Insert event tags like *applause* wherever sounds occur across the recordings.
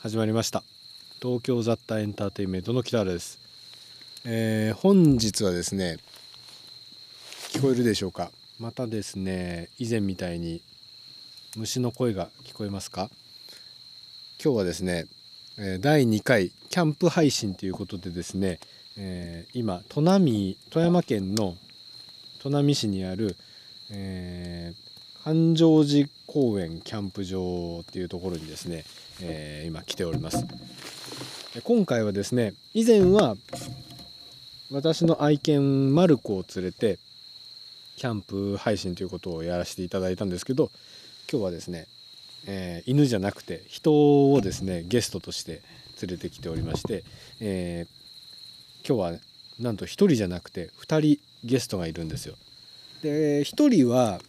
始まりました。東京雑多エンターテインメントの北原です、えー本日はですね聞こえるでしょうか？またですね以前みたいに虫の声が聞こえますか？今日はですねえー第2回キャンプ配信ということでですね、えー今砺波富山県の砺波市にある、えー環状寺公園キャンプ場っていうところにですね、えー今来ております今回はですね以前は私の愛犬マルコを連れてキャンプ配信ということをやらせていただいたんですけど今日はですね、えー犬じゃなくて人をですねゲストとして連れてきておりまして、えー今日はなんと1人じゃなくて2人ゲストがいるんですよ。で1人は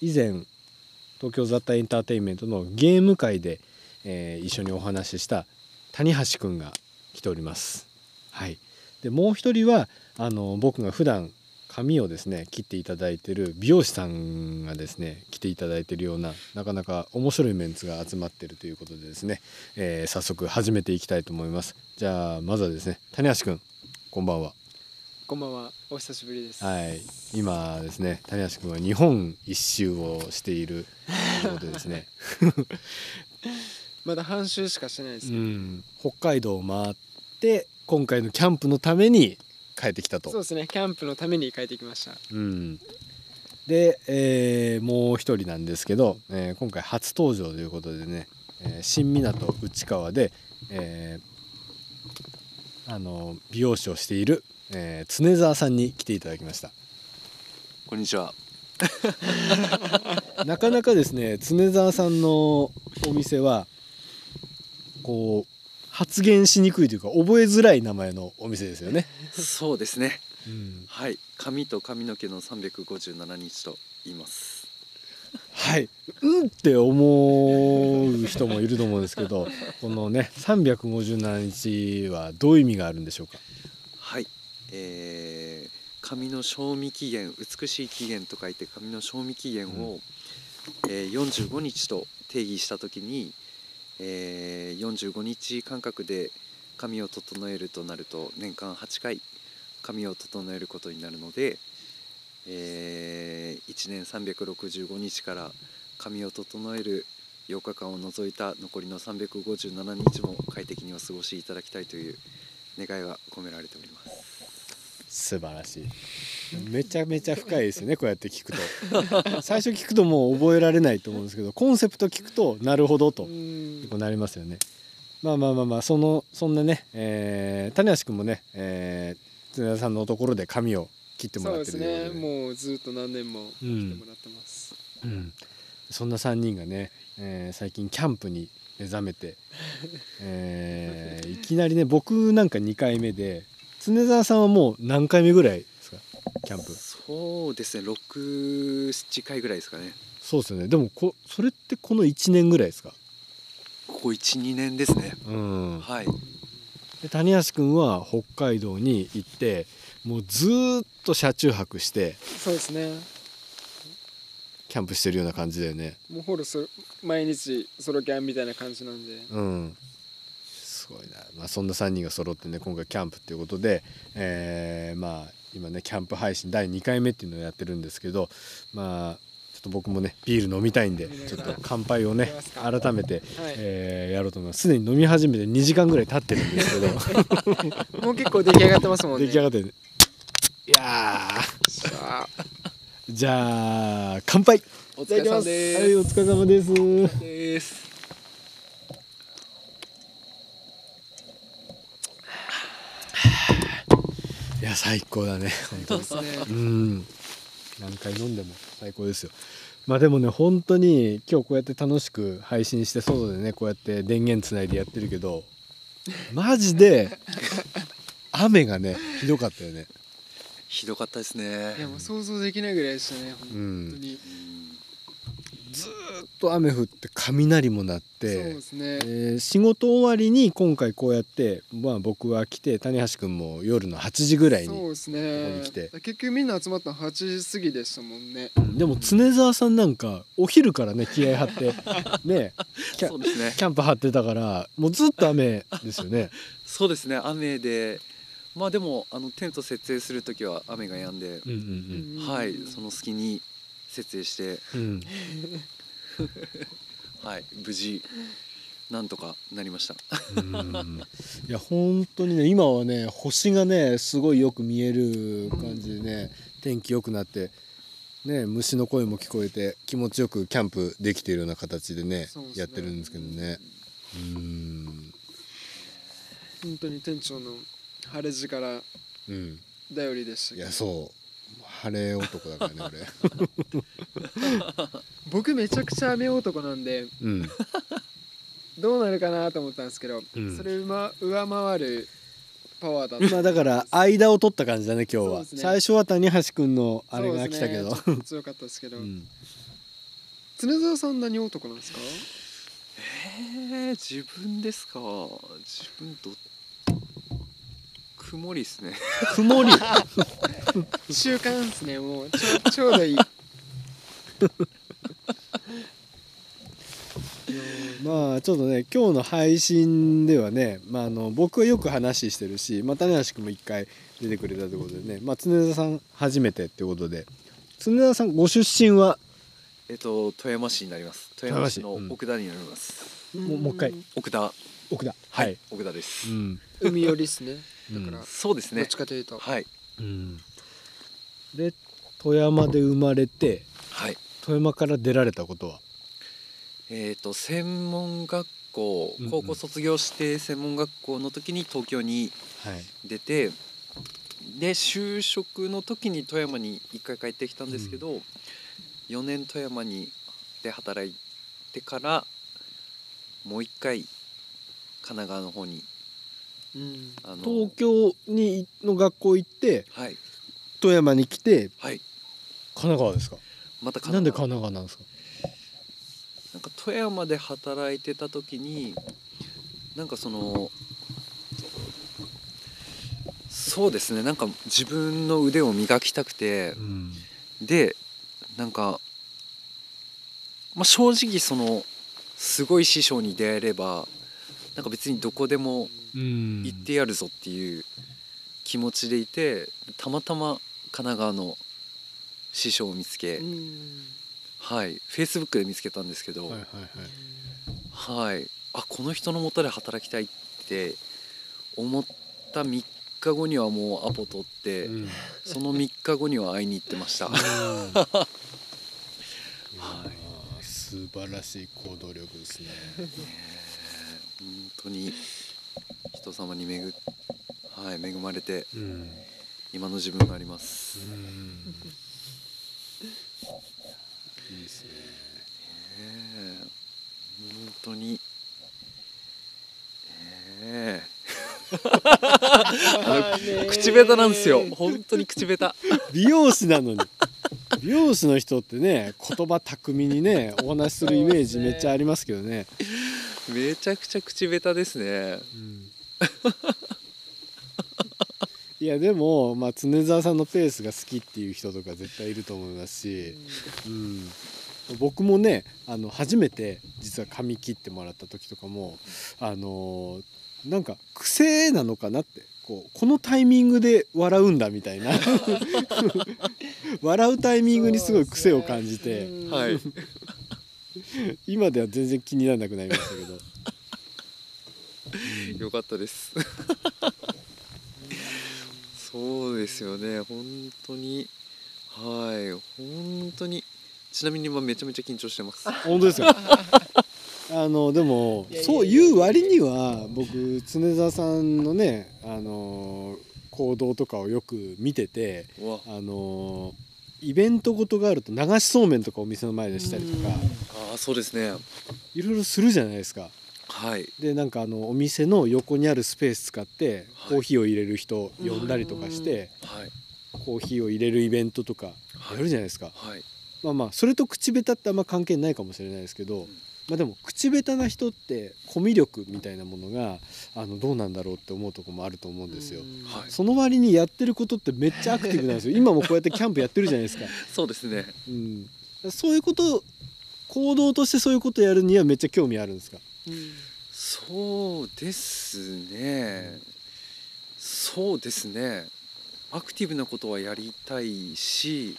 以前東京雑多エンターテインメントのゲーム会で、えー一緒にお話しした谷橋くんが来ております。はい、でもう一人はあの僕が普段髪をですね切っていただいてる美容師さんがですね来ていただいてるようななかなか面白いメンツが集まってるということでですね、えー早速始めていきたいと思います。じゃあまずはですね谷橋くんこんばんは。こんばんは、お久しぶりです。はい、今ですね谷橋君は日本一周をしているということでですね、*laughs* まだ半周しかしてないですうけど、ん、北海道を回って今回のキャンプのために帰ってきたと。そうですね、キャンプのために帰ってきました。うん、で、えーもう一人なんですけど、えー今回初登場ということでね、えー新港内川で、えーあの美容師をしている、えー常沢さんに来ていただきました。こんにちは。*laughs* なかなかですね常沢さんのお店はこう発言しにくいというか覚えづらい名前のお店ですよね。そうですね。うんはい、髪と髪の毛の357日と言います。はい、うんって思う人もいると思うんですけど *laughs* このね357日はどういう意味があるんでしょうか？はい、えー髪の賞味期限、美しい期限と書いて髪の賞味期限を、えー45日と定義したときに、えー45日間隔で髪を整えるとなると年間8回髪を整えることになるので、え1年365日から髪を整える8日間を除いた残りの357日も快適にお過ごしいただきたいという願いが込められております。素晴らしい。めちゃめちゃ深いですよねこうやって聞くと。最初聞くともう覚えられないと思うんですけどコンセプト聞くとなるほどとうんこうなりますよね。まあまあまあまあそのそんなね、えー、谷橋君もね、えー、常田さんのところで髪を切ってもらってるようで。ね、もうずっと何年も来てもらってます。うん、そんな3人がね、えー最近キャンプに目覚めて、えーいきなりね僕なんか2回目で常沢さんはもう何回目ぐらいですか？キャンプ。そうですね。67回ぐらいですかね。そうですよね。でもこそれってこの1年ぐらいですか？ここ12年ですね。うん。はい。で谷橋君は北海道に行ってもうずーっと車中泊してそうですね、キャンプしてるような感じだよね。もうほぼそ毎日ソロキャンみたいな感じなんで、うんすごいな、まあ、そんな3人が揃ってね今回キャンプっていうことで、えーまあ今ねキャンプ配信第2回目っていうのをやってるんですけどまあちょっと僕もねビール飲みたいんでちょっと乾杯をね改めて、はい。えーやろうと思います。すでに飲み始めて2時間ぐらい経ってるんですけど。*laughs* もう結構出来上がってますもんね。出来上がってる。いやさあ。ーじゃあ乾杯。お疲れ様です。はいお疲れ様ですですいや最高だね本当に。そうですね。うん。何回飲んでも最高ですよ。まあでもね本当に今日こうやって楽しく配信して外でねこうやって電源つないでやってるけどマジで雨がねひどかったよね。ひどかったですね。いやもう想像できないぐらいでしたね、本うん当に。うんっと雨降って雷も鳴っそうてですね。えー仕事終わりに今回こうやって、まあ、僕は来て谷橋君も夜の8時ぐらいにそうですここねに来て。結局みんな集まったの8時過ぎでしたもんね。でも常沢さんなんかお昼からね気合張って *laughs* ねキャそうですね。キャンプ張ってたからもうずっと雨ですよね。*laughs* そうですね雨で。まあでもあのテント設営する時は雨が止んで、うんうんうん。はいその隙に設営して。うんうん *laughs* *laughs* はい無事なんとかなりました。うん。いや本当にね今はね星がねすごいよく見える感じでね天気良くなってね虫の声も聞こえて気持ちよくキャンプできているような形でねね。やってるんですけどね。うん。本当に店長の晴れ力うん。頼りでしたいけど。やそう晴れ男だからね僕めちゃくちゃ雨男なんで俺うん。どうなるかなと思ったんですけど、うん。それ上上回るパワーだった。まあだから間を取った感じだね今日は、ね。最初は谷橋君のあれが来たけど。ね。強かったですけど、うん。常沢さん何男なんですか？えー、自分ですか？自分ど曇りですね。曇り。中 *laughs* 間ですねもう。ちょちょうどいい。まあちょっとね今日の配信ではね、まあ、あの僕はよく話してるし、まあ、種橋君も一回出てくれたということでね、まあ、常田さん初めてってことで常田さんご出身は？えっと富山市になります。富山市の奥田になります、もうもう一回。奥田。奥田。はい、奥田です、うん、海寄りっすねだうん。から、そうですね。どっちかというと、はい。うん、で富山で生まれてはい。富山から出られたことは？えっ、と専門学校うんうん。高校卒業して専門学校の時に東京にはい。出てで就職の時に富山に一回帰ってきたんですけど、4年富山にで働いてからもう一回神奈川の方にうんあの。東京にの学校行ってはい。富山に来てはい。神奈川ですか？また神なんで奈川神奈川なんですか？なんか富山で働いてた時になんかそのそうですね。なんか自分の腕を磨きたくてうん。でなんか、まあ、正直そのすごい師匠に出会えればなんか別にどこでもうん行ってやるぞっていう気持ちでいてたまたま神奈川の師匠を見つけ、うん。はいフェイスブックで見つけたんですけど、はいはいはい。はい、あこの人のもとで働きたいって思った3日後にはもうアポ取って、うん。その3日後には会いに行ってました。うん。*laughs* はい。素晴らしい行動力ですね。本当に人様に恵,、はい、恵まれてうん。今の自分があります。いいですね。ええ本当に。ええあの口下手なんですよ。本当に口下手。美容師なのに。美容師の人ってね、言葉巧みにね、お話しするイメージめっちゃありますけどね。めちゃくちゃ口下手ですね。うんいやでも、まあ、常沢さんのペースが好きっていう人とか絶対いると思いますし、うん、僕もねあの初めて実は髪切ってもらった時とかもあのーなんか癖なのかなってこうこのタイミングで笑うんだみたいな。*laughs* 笑うタイミングにすごい癖を感じて、うん。はい。今では全然気にならなくなりましたけど。よかったです。そうですよね。本当に。はい。本当に。ちなみに今めちゃめちゃ緊張してます。本当ですか *laughs* あのでもそういう割には僕常沢さんのねあの行動とかをよく見てて。あのイベントごとがあると流しそうめんとかお店の前でしたりとかああ、そうですね。いろいろするじゃないですか。はい。でなんかあのお店の横にあるスペース使ってはい。コーヒーを入れる人呼んだりとかしてはい。コーヒーを入れるイベントとかはい。やるじゃないですか。はい。まあまあそれと口下手ってあんま関係ないかもしれないですけど、まあでも口下手な人ってコミュ力みたいなものがあのどうなんだろうって思うところもあると思うんですよ。うん。はい。その割にやってることってめっちゃアクティブなんですよ。*laughs* 今もこうやってキャンプやってるじゃないですか、そうですね。うん、そういうこと行動としてそういうことやるにはめっちゃ興味あるんですか？うんそうですね。そうですね。アクティブなことはやりたいし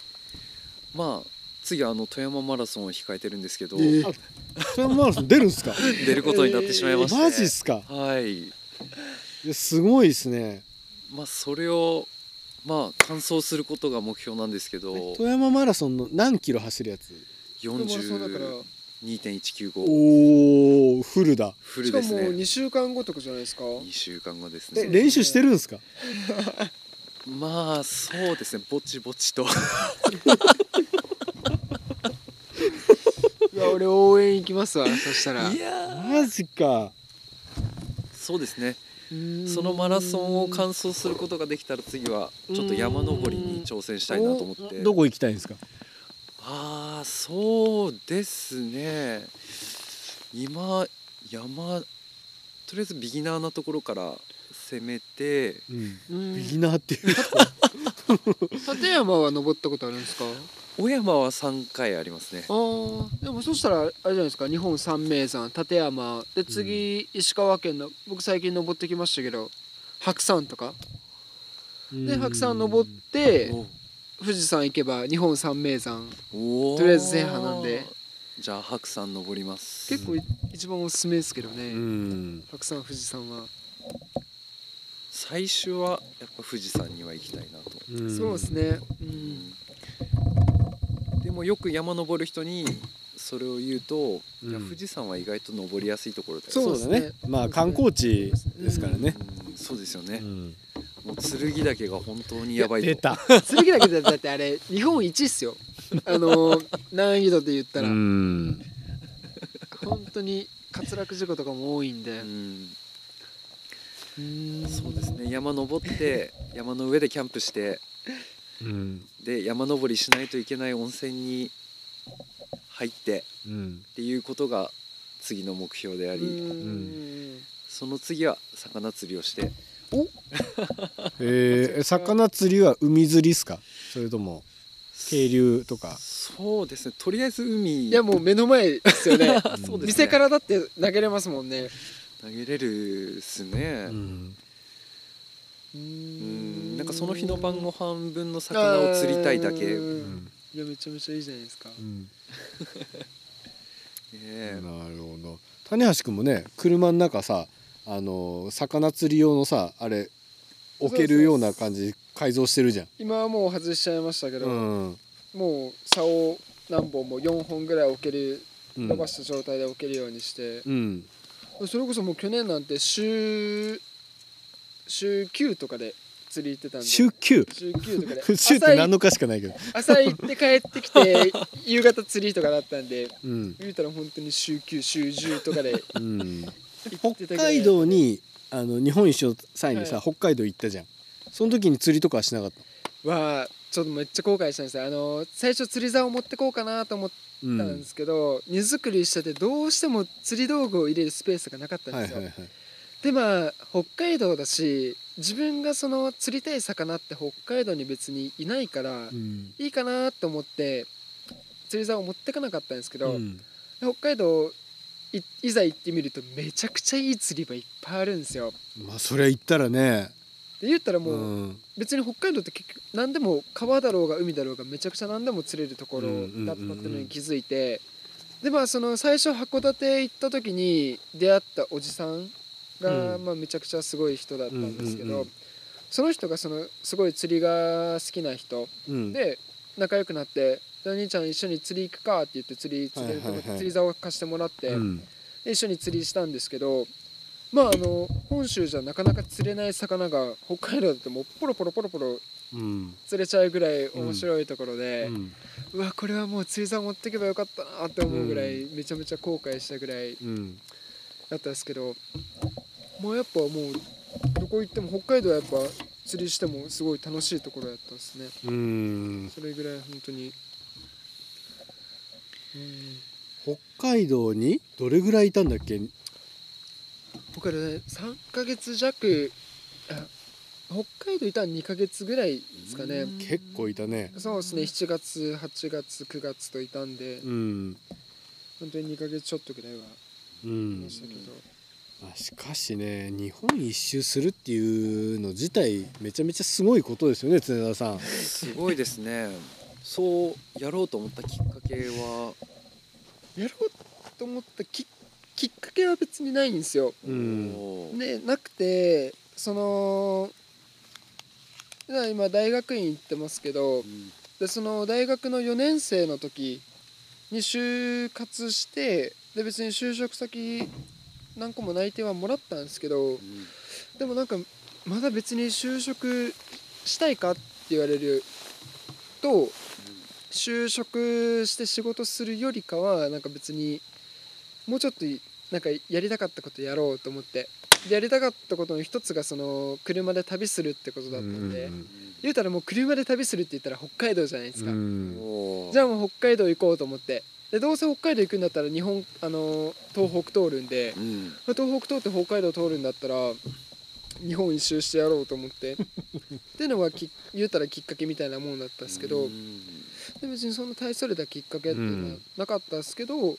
まあ次あの富山マラソンを控えてるんですけど、えー。あ富山マラソン出るんですか？*laughs* 出ることになってしまいまして、マジっすか？はい。すごいですね。まあそれをまあ完走することが目標なんですけど。富山マラソンの何キロ走るやつ？でもそうだから42.195おおフルだ。フしかもルですね。2週間後とかじゃないですか？2週間後ですえね練習してるんですか？*laughs* まあそうですね。ぼちぼちと。*laughs* いや俺応援行きますわ。そしたら。いやマジか。そうですね。うん。そのマラソンを完走することができたら次はちょっと山登りに挑戦したいなと思って。どこ行きたいんですか？ああそうですね。今山とりあえずビギナーなところから攻めてうん。うん。ビギナーっていう立 *laughs* 山は登ったことあるんですか？小山は3回ありますね。ああでもそしたらあれじゃないですか？日本三名山立山で次、石川県の僕最近登ってきましたけど白山とか。で白山登ってお富士山行けば日本三名山とりあえず制覇なんで。じゃあ白山登ります。結構い一番おすすめですけどね、うん。白山富士山は、最終はやっぱ富士山には行きたいなと、うん。そうですね。でもよく山登る人にそれを言うと、うん。いや富士山は意外と登りやすいところだよ。そうそうだね。まあ観光地ですからね。うん。そうですよね、うんもう剣岳が本当にやばいと。出た。剣だけでだってあれ日本一っすよ。*laughs* あの難易度で言ったら、うん。本当に滑落事故とかも多いんで。うん。うん。そうですね。山登って山の上でキャンプしてうん。で山登りしないといけない温泉に入ってうん。っていうことが次の目標であり、うん。その次は魚釣りをして *laughs* えー、魚釣りは海釣りっすか？それとも渓流とか？そうですね。とりあえず海。いやもう目の前ですよね。*laughs* そうですね。店からだって投げれますもんね。投げれるっすね。うん。ううん。なんかその日の晩ご飯分の魚を釣りたいだけ、うん。いやめちゃめちゃいいじゃないですか。うん。*laughs* え。なるほど。種橋君もね車の中さあの魚釣り用のさあれ置けるような感じで改造してるじゃん。今はもう外しちゃいましたけど、うん。もう竿を何本も4本ぐらい置けるうん伸ばした状態で置けるようにして、うん。それこそもう去年なんて週週9とかで釣り行ってたんで。週休週9とかで。*laughs* 週って何のかしかないけど。朝行って帰ってきて *laughs* 夕方釣りとかだったんで。うん、言うたら本当に週9週10とかで。うん、北海道にあの日本一周の際にさ、はい。北海道行ったじゃん。その時に釣りとかはしなかったはちょっとめっちゃ後悔したんですよ。あの最初釣り竿を持ってこうかなと思っうたんですけど、荷造りしててどうしても釣り道具を入れるスペースがなかったんですよ、はいはいはいでまあ北海道だし自分がその釣りたい魚って北海道に別にいないから、うん。いいかなと思って釣り竿を持ってかなかったんですけど、うん。北海道いいざ行ってみるとめちゃくちゃいい釣り場いっぱいあるんですよ。まあそれ言ったらね。で言ったらうもう、ん。別に北海道って結局何でも川だろうが海だろうがめちゃくちゃ何でも釣れるところうんだったってのに気づいて。でまあその最初函館行った時に出会ったおじさんが、うん。まあ、めちゃくちゃすごい人だったんですけど、その人がそのすごい釣りが好きな人うん。で仲良くなって「でお兄ちゃん一緒に釣り行くか」って言って釣り釣れるとこはいはいはい。釣り竿を貸してもらって、うん。で一緒に釣りしたんですけどまああの本州じゃなかなか釣れない魚が北海道だともうポロポロポロポロうん。釣れちゃうぐらい面白いところで、うん。うわこれはもう釣り竿持ってけばよかったなって思うぐらい、うめちゃめちゃ後悔したぐらいうん。だったんですけどもうやっぱもうどこ行っても北海道はやっぱ釣りしてもすごい楽しいところやったんですね。うん。それぐらい本当に北海道にどれぐらいいたんだっけ？僕らね3ヶ月弱あ北海道いたの2ヶ月ぐらいですかね。うん。結構いたね。そうですね。7月8月9月といたんで。うん。本当に2ヶ月ちょっとぐらいは。ういん。ましたけど、あしかしね日本一周するっていうの自体めちゃめちゃすごいことですよね常田さん。すごいですねそうやろうと思ったきっかけは。やろうと思ったききっかけは別にないんですよ。うん。でなくてその今大学院行ってますけどうん。でその大学の4年生の時に就活してで別に就職先何個も内定はもらったんですけどうん。でもなんかまだ別に就職したいかって言われると就職して仕事するよりかはなんか別にもうちょっとなんかやりたかったことやろうと思って。でやりたかったことの一つがその車で旅するってことだったんで、うん言うたらもう車で旅するって言ったら北海道じゃないですか、うん。じゃあもう北海道行こうと思って。でどうせ北海道行くんだったら日本あの東北通るんで。うん。東北通って北海道通るんだったら日本一周してやろうと思って。*laughs* っていうのはき言うたらきっかけみたいなもんだったんですけど、うん。で別にそんな大それたきっかけっていうのはなかったですけど、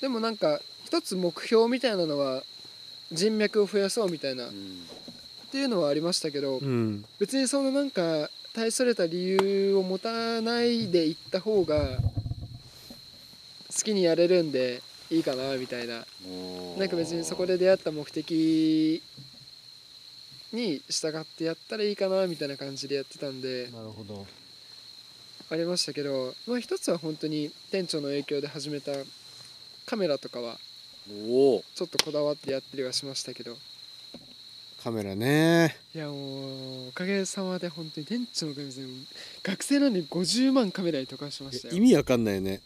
でもなんか一つ目標みたいなのは人脈を増やそうみたいな。っうん。ていうのはありましたけど、うん。別にそのなんか大それた理由を持たないで行った方が好きにやれるんでいいかなみたいな。なんか別にそこで出会った目的に従ってやったらいいかなみたいな感じでやってたんでなるほど。ありましたけどまあ一つは本当に店長の影響で始めたカメラとかはちょっとこだわってやったりはしましたけど。カメラね。いやもうおかげさまで本当に店長のおかげで学生なのに50万カメラに溶かしましたよ。意味わかんないね。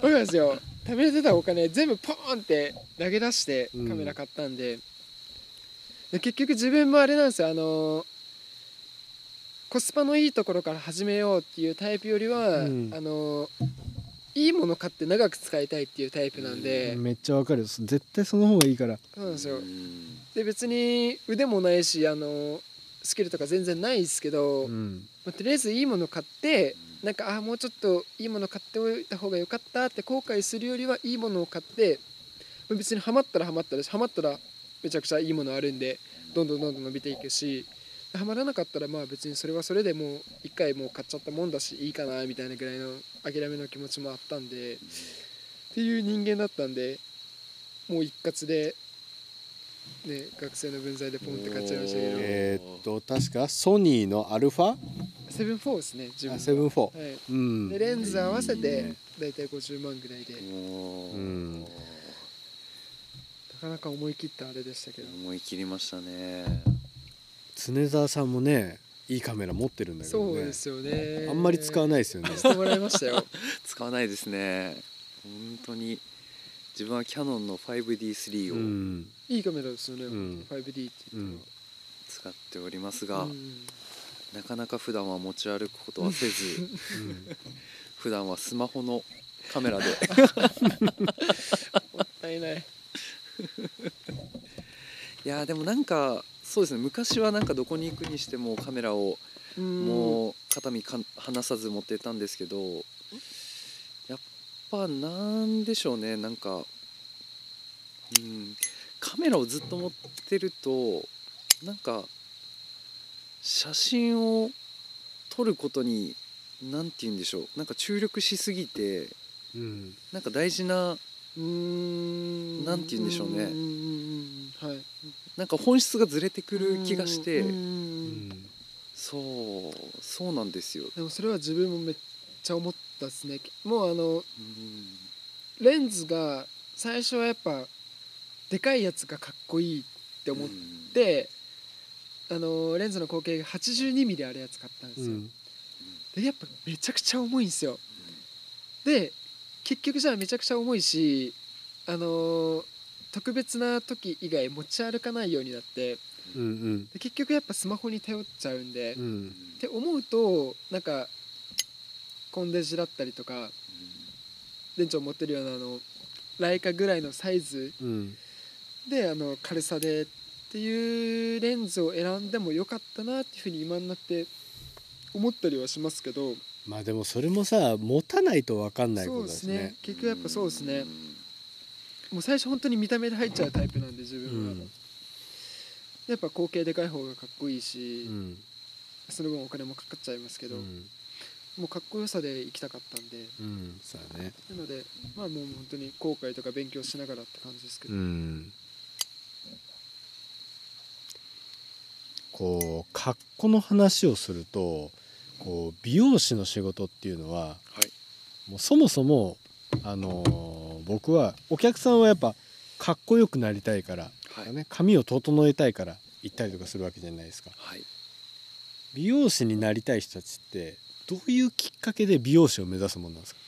そうなんですよ貯めてたお金全部ポーンって投げ出してうんカメラ買ったんで,、で結局自分もあれなんですよ。あのコスパのいいところから始めようっていうタイプよりは、うん。あのいいもの買って長く使いたいっていうタイプなんで、めっちゃわかる。よ絶対その方がいいから。そうなんですよ。うん。で別に腕もないしあのスキルとか全然ないですけど、うん。まあとりあえずいいもの買ってなんかあもうちょっといいもの買っておいた方が良かったって後悔するよりはいいものを買ってまあ別にハマったらハマったらしハマったらめちゃくちゃいいものあるんでどんどんどんどん伸びていくしハマらなかったらまあ別にそれはそれでもう一回もう買っちゃったもんだしいいかなみたいなぐらいの諦めの気持ちもあったんでっていう人間だったんでもう一括で、ね、学生の分際でポンって買っちゃいましたけど。えーっと確かソニーのアルファ？セブンフォーですね自分セブンフォー。はい。うん。でレンズ合わせて大体50万ぐらいで。うん。なかなか思い切ったあれでしたけど。思い切りましたね。常澤さんもねいいカメラ持ってるんだけどね。そうですよね。あんまり使わないですよね。してもらいましたよ。*laughs* 使わないですね。本当に自分はキヤノンの 5D3 うをん。いいカメラですよね、うん。5D って言っ使っておりますが、うん。なかなか普段は持ち歩くことはせずうん。*laughs* 普段はスマホのカメラで。*laughs* もったいないいやーでもなんかそうですね。昔はなんかどこに行くにしてもカメラをもう肩身か離さず持ってたんですけどやっぱなんでしょうね。なんかうん。カメラをずっと持ってるとなんか写真を撮ることに何て言うんでしょう。なんか注力しすぎてうん。なんか大事なうーん。なんて言うんでしょうね。はい。なんか本質がずれてくる気がして。そうそうなんですよ。でもそれは自分もめっちゃ思ったですね。もうあのうん。レンズが最初はやっぱでかいやつがかっこいいって思っうん。て、あのレンズの口径が 82mm あるやつ買ったんですよ、うん。でやっぱめちゃくちゃ重いんですよ。で結局じゃあめちゃくちゃ重いしあのー特別な時以外持ち歩かないようになってうんうん。で結局やっぱスマホに頼っちゃうんで、っうん。て思うとなんかコンデジだったりとか店長持ってるようなあのライカぐらいのサイズうん。であの軽さでっていうレンズを選んでもよかったなっていうふうに今になって思ったりはしますけどまあでもそれもさ持たないと分かんないこそうですね。結局やっぱそうですね。んもう最初本当に見た目で入っちゃうタイプなんで自う分は、ん。やっぱ口径でかい方がかっこいいし、うん。その分お金もかかっちゃいますけど、うん。もうかっこよさで行きたかったんで。うんそうだね。なのでまあもう本当に後悔とか勉強しながらって感じですけど、うん。こう格好の話をするとこう美容師の仕事っていうのははい。もうそもそもあのー僕はお客さんはやっぱかっこよくなりたいから、はい。ね、髪を整えたいから行ったりとかするわけじゃないですか。はい。美容師になりたい人たちってどういうきっかけで美容師を目指すものなんですか？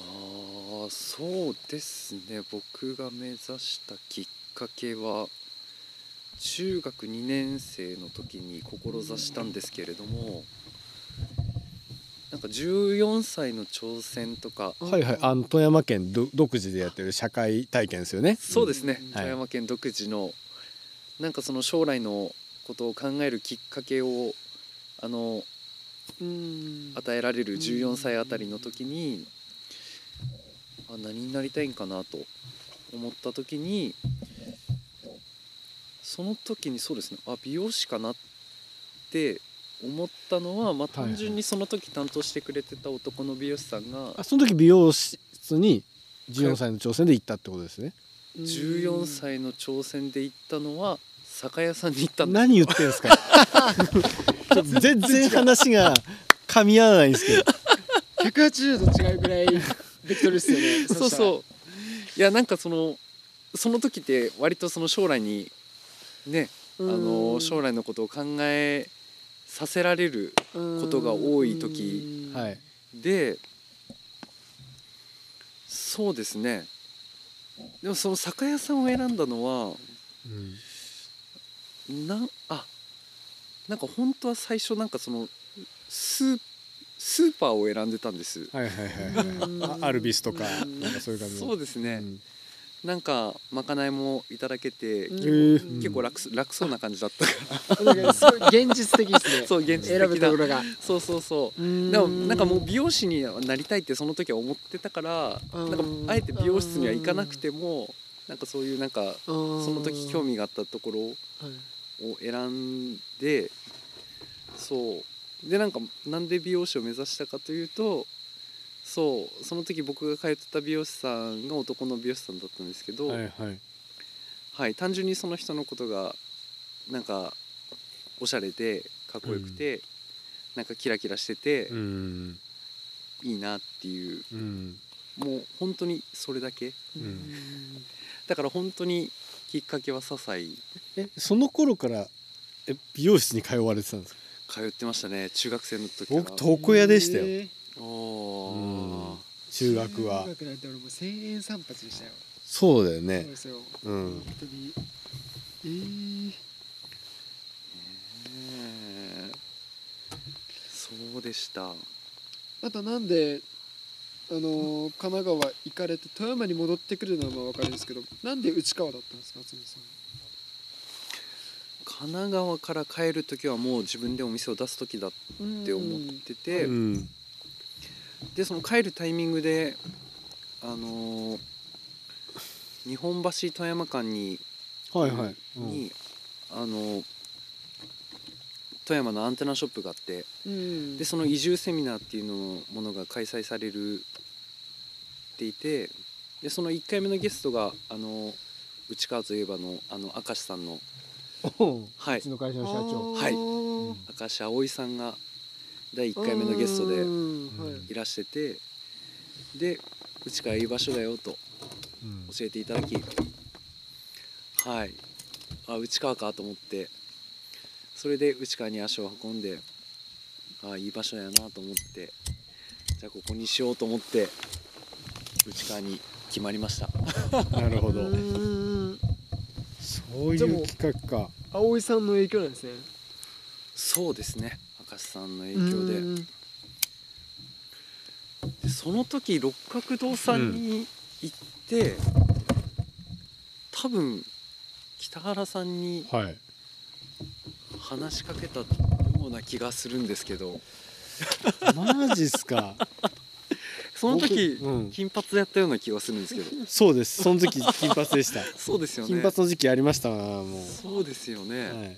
ああそうですね。僕が目指したきっかけは中学2年生の時に志したんですけれどもなんか14歳の挑戦とか。はいはい。あの富山県ど独自でやってる社会体験ですよね。そうですね、うん。はい。富山県独自のなんかその将来のことを考えるきっかけをあのうん。与えられる14歳あたりの時にあ何になりたいんかなと思った時にその時にそうですね。あ美容師かなって思ったのは、まあ、はいはい。単純にその時担当してくれてた男の美容師さんがあその時美容室に14歳の挑戦で行ったってことですね。14歳の挑戦で行ったのは酒屋さんに行ったんです何言ってんすか。*laughs* 全然話が噛み合わないんですけど。180度違うぐらいベクトルですよね。*laughs* そうそう。いやなんかそのその時って割とその将来にねああの将来のことを考えさせられることが多い時はい。でそうですね。でもその酒屋さんを選んだのはうん。なんあなんか本当は最初なんかそのスースーパーを選んでたんです。はいはいはいはい。あアルビスとかなんかそういう感じの。そうですね、うんなんかまかないもいただけて、うん。結構楽す楽そうな感じだった。*laughs* から現実的ですね。*laughs* そう現実選ぶ的なところが。そうそうそう。ででもなんかもう美容師になりたいってその時は思ってたからうん。なんかあえて美容室には行かなくてもなんかそういうなんかそその時興味があったところを選んでそう。でなんかなんで美容師を目指したかというとそうその時僕が通ってた美容師さんが男の美容師さんだったんですけど、はいはい。はい、単純にその人のことがなんかおしゃれでかっこよくて、なんかキラキラしててうん。いいなっていう。うん。もう本当にそれだけ。うん。だから本当にきっかけは些細。えその頃からえ美容室に通われてたんですか？通ってましたね中学生の時から。僕床屋でしたよ。よおー。中学は。中学なんて俺もう千円散髪でしたよ。そうだよそうねですよ。うん。本当に。えー。ねえそうでした。あとなんであのー神奈川行かれて富山に戻ってくるのはまあ分かるんですけどなんで内川だったんですか渥美さん。神奈川から帰る時はもう自分でお店を出す時だって思ってて、うんでその帰るタイミングであのー日本橋富山間にはいはい。うん。に、あの富山のアンテナショップがあってうん。でその移住セミナーっていうののものが開催されるっていてでその1回目のゲストがあの内川といえばのあの明石さんのはい。うちの会社の社長。はい。うん明石葵さんが第1回目のゲストでい。いらしててで内川いい場所だよとうん。教えていただきはい。あ内川かと思ってそれで内川に足を運んであいい場所やなと思ってじゃあここにしようと思って内川に決まりました。なるほど。うんそういう企画か。葵さんの影響なんですね。そうですねさんの影響で。うん。でその時六角堂さんに行って、多分北原さんにはい。話しかけたような気がするんですけど。マジっすか？*laughs* その時、僕うん。金髪でやったような気がするんですけど。そうです。その時金髪でした。*laughs* そうですよね。金髪の時期ありましたわもう。そうですよね、はい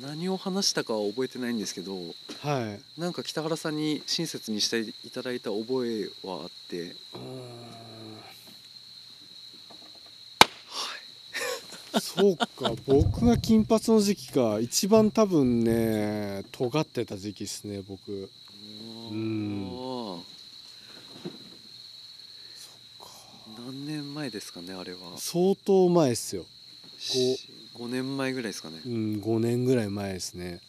何を話したかは覚えてないんですけどはい。なんか北原さんに親切にしていただいた覚えはあって。そうか。僕が金髪の時期か一番多分ね尖ってた時期ですね僕。うん。あー何年前ですかねあれは。相当前っすよ。し5年前ぐらいですかね。うん5年ぐらい前ですね。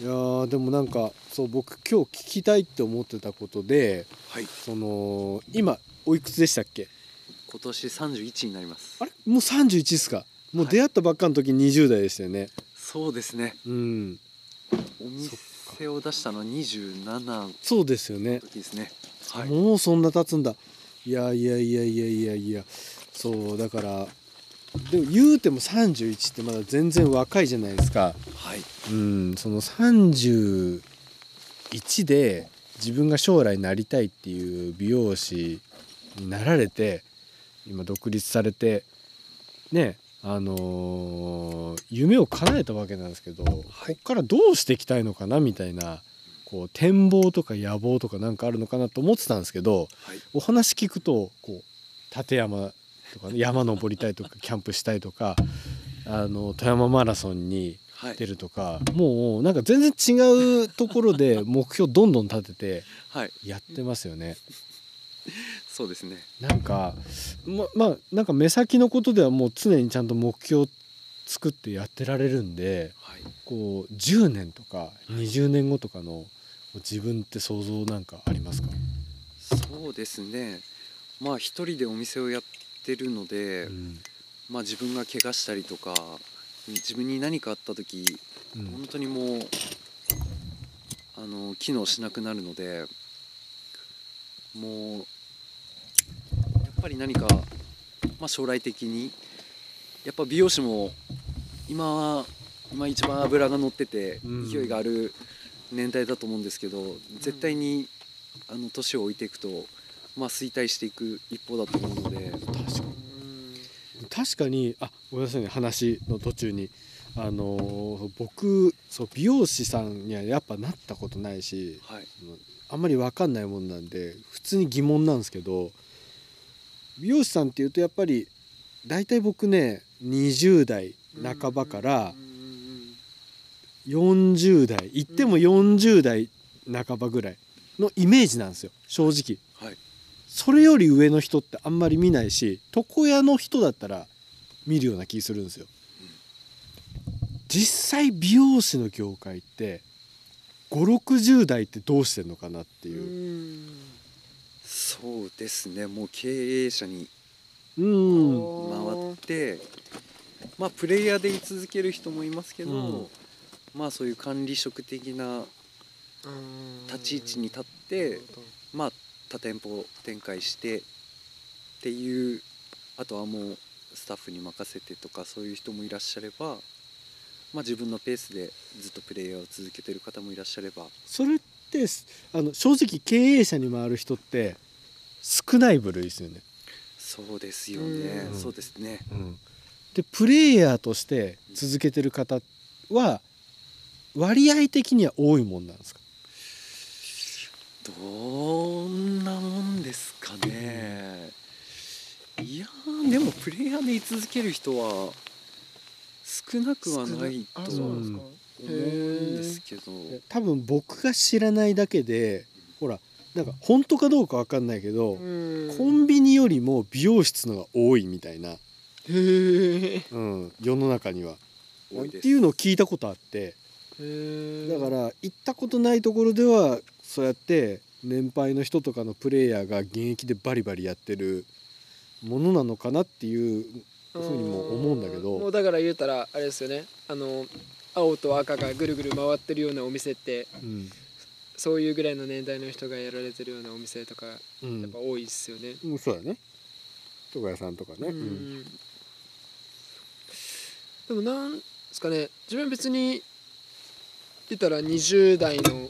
いやーでもなんかそう僕今日聞きたいって思ってたことではい。その今おいくつでしたっけ？今年31になります。あれ？もう31っすか？もうはい出会ったばっかの時20代でしたよね、そうですね。うん。お店を出したのは27のそうですよね、すね。はい。もうそんな経つんだ。いやいやいやいやいやいや。そうだからでも言うても31ってまだ全然若いじゃないですか。はい。うんその31で自分が将来なりたいっていう美容師になられて今独立されてねあのー夢を叶えたわけなんですけど、こっからどうしていきたいのかなみたいなこう展望とか野望とかなんかあるのかなと思ってたんですけどはい。お話聞くとこう立山とか、ね、*laughs* 山登りたいとかキャンプしたいとかあの富山マラソンにはい。出るとかもうなんか全然違うところで目標どんどん立ててはい。やってますよね。*laughs* そうですね。なんかままあなんか目先のことではもう常にちゃんと目標作ってやってられるんではい。こう10年とか20年後とかの自分って想像なんかありますか、そうですね。まあ一人でお店をやってるので、うん。まあ自分が怪我したりとか自分に何かあった時うん。本当にもうあの機能しなくなるのでもうぱり何か、まあ、将来的にやっぱ美容師も今は今一番脂が乗っててうん。勢いがある年代だと思うんですけど、絶対にあの年を置いていくと、まあ、衰退していく一方だと思うので。確かに。確かにあごめんなさいね話の途中に。あのー僕そう美容師さんにはやっぱなったことないしはい。あんまり分かんないもんなんで普通に疑問なんですけど美容師さんっていうとやっぱり大体僕ね20代半ばから40代いっても40代半ばぐらいのイメージなんですよ正直。はいそれより上の人ってあんまり見ないし床屋の人だったら見るような気するんですよ。実際美容師の業界って560代ってどうしてんのかなっていう。そうですね。もう経営者にうん。回ってまあプレイヤーで居続ける人もいますけど、うん。まあそういう管理職的な立ち位置に立ってまあ多店舗展開してっていうあとはもうスタッフに任せてとかそういう人もいらっしゃれば、まあ、自分のペースでずっとプレイヤーを続けてる方もいらっしゃれば。それってあの正直経営者に回る人って少ない部類ですよね。そうですよね、うん。そうですね。でプレイヤーとして続けてる方は割合的には多いもんなんですか？どんなもんですかね。いやーでもプレイヤーで居続ける人は少なくはないとあ思そうなんですか、うんですけど。多分僕が知らないだけでほらなんか本当かどうか分かんないけど、うん。コンビニよりも美容室のが多いみたいな、うん、世の中には。っていうのを聞いたことあって。だから行ったことないところではそうやって年配の人とかのプレイヤーが現役でバリバリやってるものなのかなっていうふうにも思うんだけど。もうだから言うたらあれですよね。あの青と赤がぐるぐる回ってるようなお店ってうんそういうぐらいの年代の人がやられてるようなお店とかうん。やっぱ多いっすよね。うんそうだね。床屋さんとかね、ううん。んでもなんですかね自分別に言ったら20代の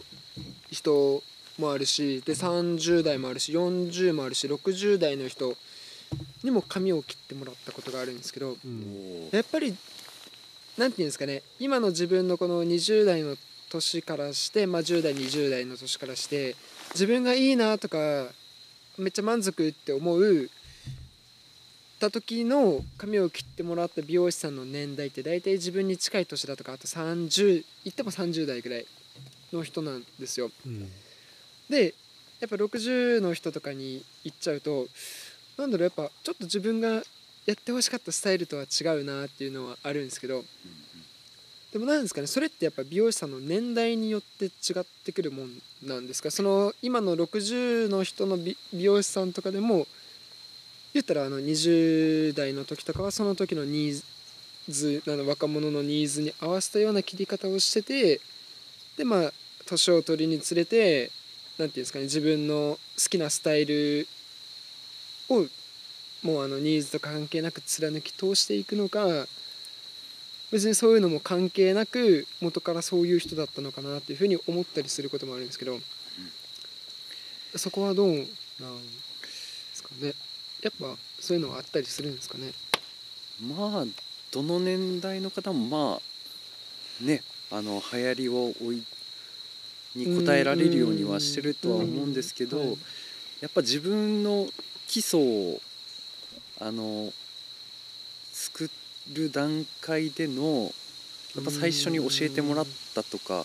人もあるしで30代もあるし40もあるし60代の人にも髪を切ってもらったことがあるんですけどうん。やっぱりなんていうんですかね今の自分のこの20代の年からして、まあ、10代20代の年からして自分がいいなとかめっちゃ満足って思うた時の髪を切ってもらった美容師さんの年代って大体自分に近い年だとかあと30言っても30代ぐらいの人なんですよ。うんでやっぱ60の人とかに行っちゃうとなんだろうやっぱちょっと自分がやってほしかったスタイルとは違うなっていうのはあるんですけどでもなんですかねそれってやっぱ美容師さんの年代によって違ってくるもんなんですか？その今の60の人の美美容師さんとかでも言ったらあの20代の時とかはその時のニーズあの若者のニーズに合わせたような切り方をしててでまあ年を取りにつれてなんていうんですかね自分の好きなスタイルをもうあのニーズと関係なく貫き通していくのか別にそういうのも関係なく元からそういう人だったのかなっていうふうに思ったりすることもあるんですけど、そこはどうなんですかね？やっぱそういうのはあったりするんですかね？まあどの年代の方もまあねあの流行りを追いに応えられるようにはしてるとは思うんですけどやっぱ自分の基礎をあの作る段階でのやっぱ最初に教えてもらったとかやっ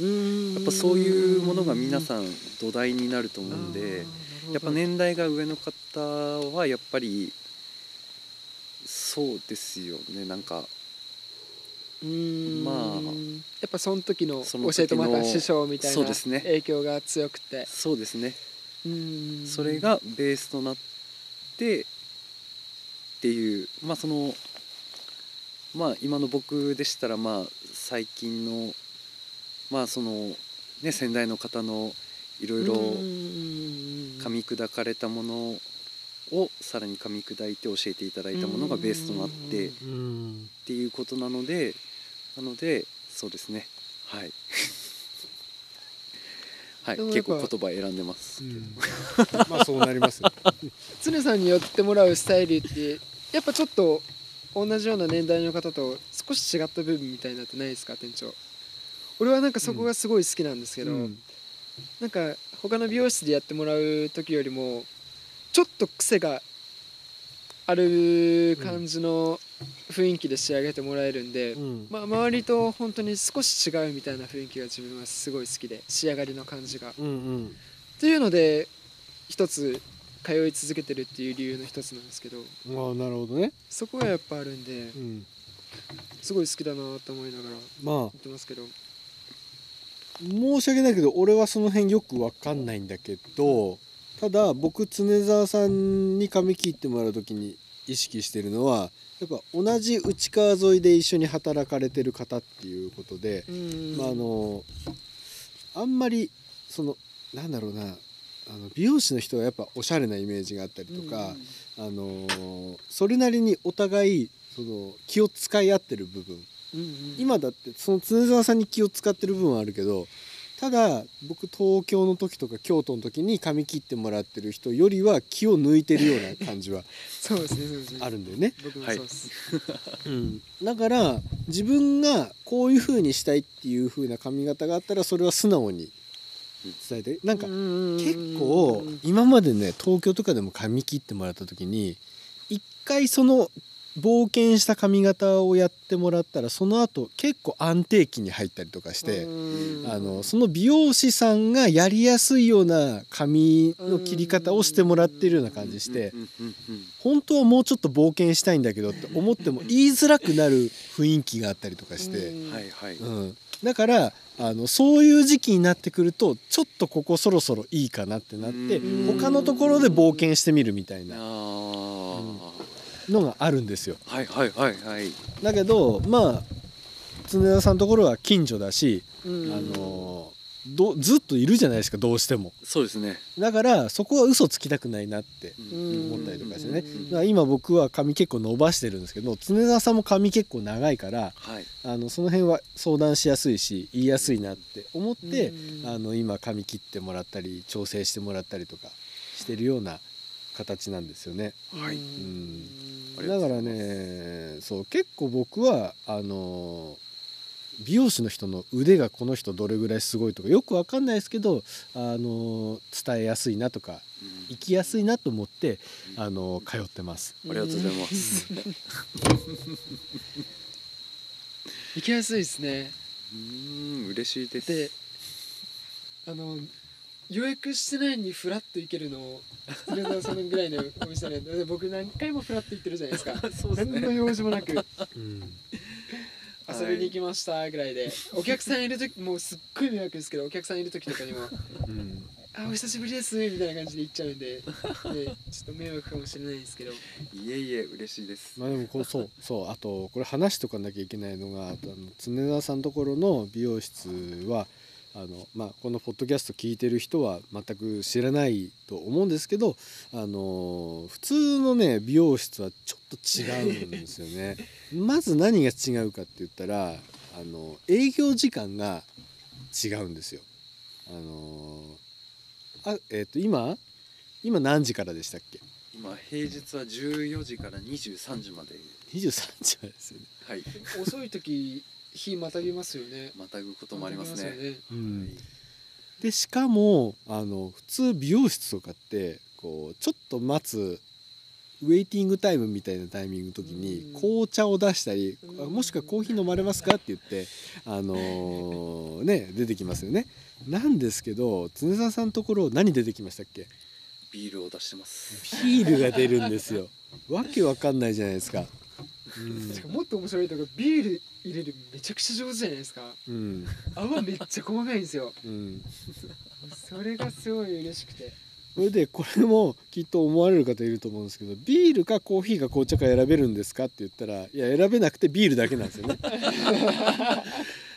ぱそういうものが皆さん土台になると思うんでやっぱ年代が上の方はやっぱりそうですよね。なんかうーん。まあやっぱその時の教えてもらった師匠みたいなそうですね。影響が強くて。そうですね。それがベースとなってっていうまあそのまあ今の僕でしたらまあ最近のまあそのね先代の方のいろいろ噛み砕かれたものをさらに噛み砕いて教えていただいたものがベースとなってっうんていうことなのでなのでそうですね。はい。*laughs* はい。結構言葉選んでますうん。*laughs* まあそうなりますよ常さんに寄ってもらうスタイルってやっぱちょっと同じような年代の方と少し違った部分みたいなのってないですか店長。俺はなんかそこがすごい好きなんですけど、うん。なんか他の美容室でやってもらう時よりもちょっと癖がある感じの雰囲気で仕上げてもらえるんで、うん。まあ、周りと本当に少し違うみたいな雰囲気が自分はすごい好きで仕上がりの感じが。っうんうん。ていうので一つ通い続けてるっていう理由の一つなんですけど。ああなるほどね、そこがやっぱあるんでうん、すごい好きだなと思いながらまあ。言ってますけど。申し訳ないけど俺はその辺よく分かんないんだけどただ僕常沢さんに髪切ってもらう時に意識してるのはやっぱ同じ内川沿いで一緒に働かれてる方っていうことで、うん。まああのあんまりそのなんだろうなあの美容師の人はやっぱおしゃれなイメージがあったりとか、あのそれなりにお互いその気を使い合ってる部分。うんうん。今だってその常沢さんに気を使ってる部分はあるけどただ僕東京の時とか京都の時に髪切ってもらってる人よりは気を抜いてるような感じは *laughs* そうですねあるんだよね。僕もそうです、*laughs* うん、だから自分がこういう風にしたいっていう風な髪型があったらそれは素直に伝えてなんか結構今までね東京とかでも髪切ってもらった時に一回その冒険した髪型をやってもらったらその後結構安定期に入ったりとかして。あのその美容師さんがやりやすいような髪の切り方をしてもらってるような感じして本当はもうちょっと冒険したいんだけどって思っても言いづらくなる雰囲気があったりとかして、うん。はいはい。うん、だからあのそういう時期になってくるとちょっとここそろそろいいかなってなってうん。他のところで冒険してみるみたいな。のがあるんですよ。はいはいはいはい。だけどまあ常田さんのところは近所だし、うん。あのどずっといるじゃないですかどうしても。そうですね。だからそこは嘘つきたくないなってうん。思ったりとかしてね。今僕は髪結構伸ばしてるんですけど常田さんも髪結構長いからはい。あのその辺は相談しやすいし言いやすいなって思って、うん。あの今髪切ってもらったり調整してもらったりとかしてるような形なんですよね。はい。うん。ありがとうございます。だからねそう結構僕はあの美容師の人の腕がこの人どれぐらいすごいとかよくわかんないですけどあの伝えやすいなとかうん。生きやすいなと思ってあの通ってます。ありがとうございます。行きやすいですねうん *laughs* 嬉しいです。であの予約してないのにフラッと行けるの常田さんぐらいのお店なんで僕何回もフラッと行ってるじゃないですか。*laughs* そうです何のね用事もなく。うん遊びに行きましたぐらいで、お客さんいる時もうすっごい迷惑ですけどお客さんいる時とかにもうん「あお久しぶりです」みたいな感じで行っちゃうんでで *laughs* ちょっと迷惑かもしれないですけど。いえいえ嬉しいです。まあでもこうそうそうあとこれ話しとかなきゃいけないのがあとあの常田さんのところの美容室はあの、まあ、このポッドキャスト聞いてる人は全く知らないと思うんですけどあの普通のね美容室はちょっと違うんですよね。*laughs* まず何が違うかって言ったらあの営業時間が違うんですよ。あのあえっ、と今今何時からでしたっけ？今平日は14時から23時まで ?23 時までですよね。はい *laughs* 遅い時日またぎますよね。またぐこともありますね。ね。うん。でしかもあの普通美容室とかってこうちょっと待つウェイティングタイムみたいなタイミングの時にうん。紅茶を出したりうもしくはコーヒー飲まれますかって言ってあのー *laughs* ね出てきますよね。なんですけど常澤さんのところ何出てきましたっけ？ビールを出してます。ビールが出るんですよ。*laughs* わけわかんないじゃないですか。うん。しかももっと面白いとこビール入れるめちゃくちゃ上手じゃないですか。うん。泡めっちゃ細かいんですよ。うん。それがすごい嬉しくて。それでこれもきっと思われる方いると思うんですけどビールかコーヒーか紅茶か選べるんですかって言ったらいや選べなくてビールだけなんですよね。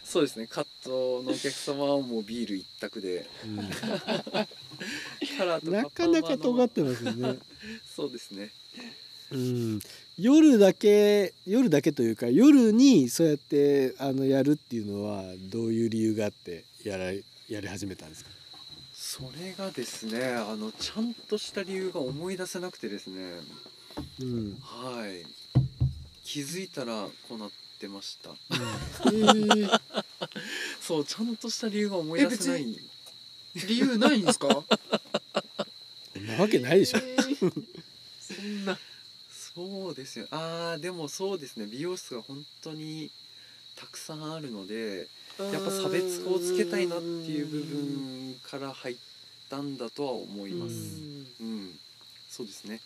そうですね。カットのお客様はもうビール一択で。*laughs* カラーとなかなか尖ってますよね。そうですね。うん、夜だけ夜だけというか夜にそうやってあのやるっていうのはどういう理由があってやらやり始めたんですか？それがですねあのちゃんとした理由が思い出せなくてですね。うん、はい。気づいたらこうなってました。えー、*laughs* そうちゃんとした理由が思い出せなえい理由ないんですか？*laughs* そんなわけないでしょ。えー。そんなそうですよ。あーでもそうですね。美容室が本当にたくさんあるのでやっぱ差別化をつけたいなっていう部分から入ったんだとは思います。うん。そうですね。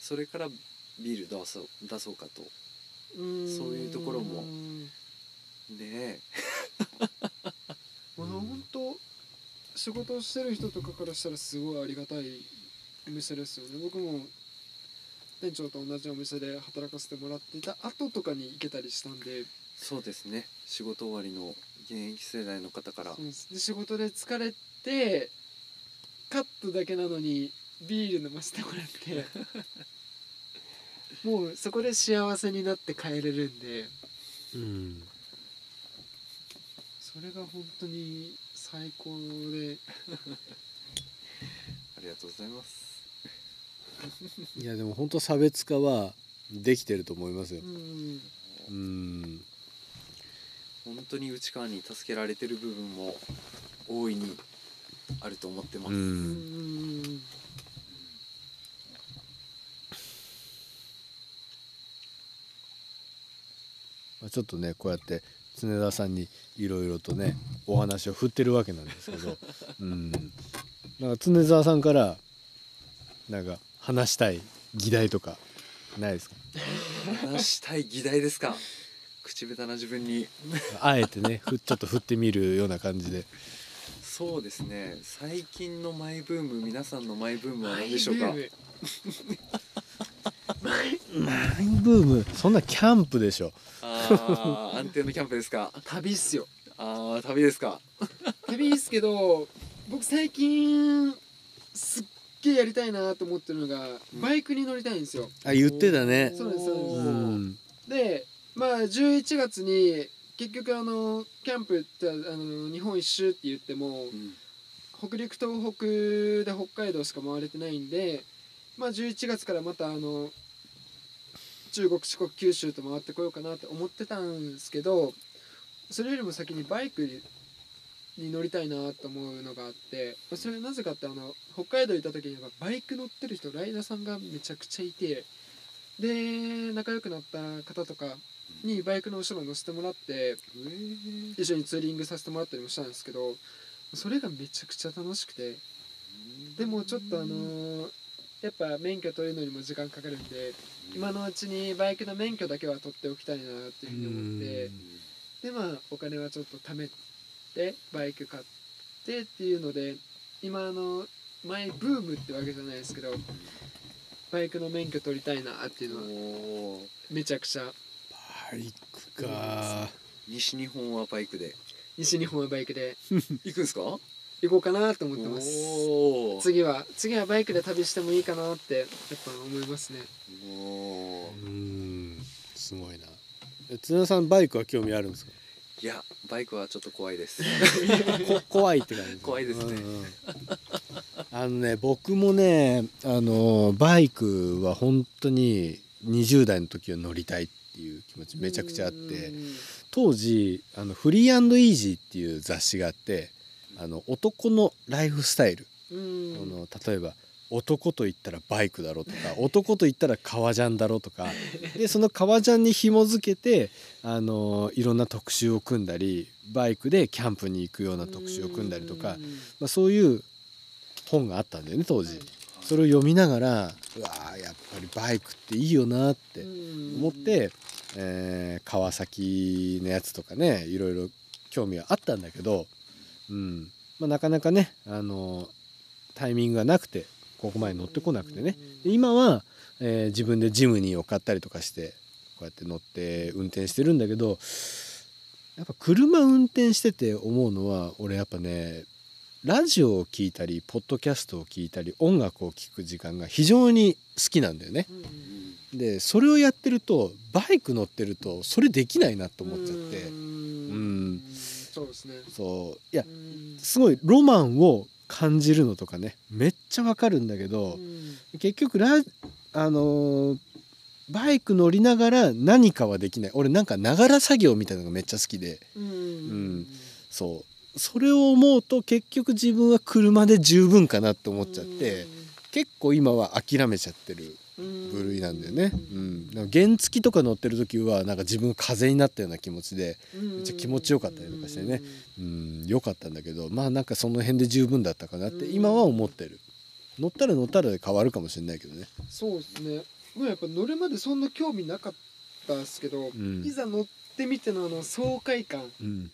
それからビール出そう出そうかと。うん。そういうところも。ねえ。*laughs* まあ本当仕事をしてる人とかからしたらすごいありがたいお店ですよね。僕も店長と同じお店で働かせてもらっていた後とかに行けたりしたんで。そうですね。仕事終わりの現役世代の方から。そうです。で仕事で疲れてカットだけなのにビール飲ませてもらって。*laughs* もうそこで幸せになって帰れるんで。うん、それが本当に最高で。*laughs* ありがとうございますいやでも本当差別化はできてると思いますよ。う。ん。うん、本当に内側に助けられてる部分も大いにあると思ってます、まあちょっとねこうやって常田さんにいろいろとねお話を振ってるわけなんですけど、*laughs* うん、なんか常澤さんからなんか話したい議題とかないですか？話したい議題ですか？口下手な自分に。あえてねふちょっと振ってみるような感じで。そうですね。最近のマイブーム皆さんのマイブームは何でしょうか？マイブーム？マイマイブームそんなキャンプでしょ。ああ安定のキャンプですか？旅っすよ。ああ旅ですか？旅いいっすけど僕最近げえやりたいなと思ってるのがうん。バイクに乗りたいんですよ。あ言ってたね。そうですそうです。うん。でまあ11月に結局あのキャンプってあの日本一周って言ってもうん。北陸東北で北海道しか回れてないんでまあ11月からまたあの中国四国九州と回ってこようかなって思ってたんですけどそれよりも先にバイクに乗りたいなと思うのがあってまあそれはなぜかってあの北海道行った時にはバイク乗ってる人ライダーさんがめちゃくちゃいてで仲良くなった方とかにバイクの後ろに乗せてもらって一緒にツーリングさせてもらったりもしたんですけどそれがめちゃくちゃ楽しくてでもちょっとあのーやっぱ免許取るのにも時間かかるんで今のうちにバイクの免許だけは取っておきたいなっていうふうに思ってでまあお金はちょっと貯めてバイク買ってっていうので今あの前ブームってわけじゃないですけどバイクの免許取りたいなっていうのはめちゃくちゃ。バイクか。西日本はバイクで。西日本はバイクで。*laughs* 行くんですか？行こうかなと思ってます。次は次はバイクで旅してもいいかなってやっぱ思いますね。おー。うん。すごいな。え津田さんバイクは興味あるんですか？いやバイクはちょっと怖いです。*laughs* こ怖いって感じ。怖いですね。うんうん。あのね僕もねあのバイクは本当に20代の時は乗りたいっていう気持ちめちゃくちゃあって。当時あのフリーイージーっていう雑誌があってあの男のライフスタイル、うの例えば男と言ったらバイクだろうとか男と言ったら革ジャンだろうとかでその革ジャンに紐付けてあのいろんな特集を組んだりバイクでキャンプに行くような特集を組んだりとか、まあ、そういう本があったんだよね当時。それを読みながらうわーやっぱりバイクっていいよなって思って、えー川崎のやつとかねいろいろ興味はあったんだけど、うんまあ、なかなかね、あのタイミングがなくてここまで乗ってこなくてね。で今は、えー自分でジムニーを買ったりとかしてこうやって乗って運転してるんだけどやっぱ車運転してて思うのは俺やっぱねラジオを聴いたりポッドキャストを聴いたり音楽を聴く時間が非常に好きなんだよね。でそれをやってるとバイク乗ってるとそれできないなと思っちゃって。うん。そうですね。そう。いやうんすごいロマンを感じるのとかねめっちゃわかるんだけど結局ラあのーバイク乗りながら何かはできない。俺なんかながら作業みたいなのがめっちゃ好きで。うん。そう。それを思うと結局自分は車で十分かなって思っちゃって結構今は諦めちゃってる部類なんだよね。うん、なんか原付とか乗ってる時はなんか自分が風になったような気持ちで、めっちゃ気持ちよかったりとかしてね。うん、良かったんだけどまあなんかその辺で十分だったかなって今は思ってる。乗ったら乗ったらで変わるかもしれないけどね。そうですね。もうやっぱ乗るまでそんな興味なかったですけど、うん。いざ乗ってみてのあの爽快感うん、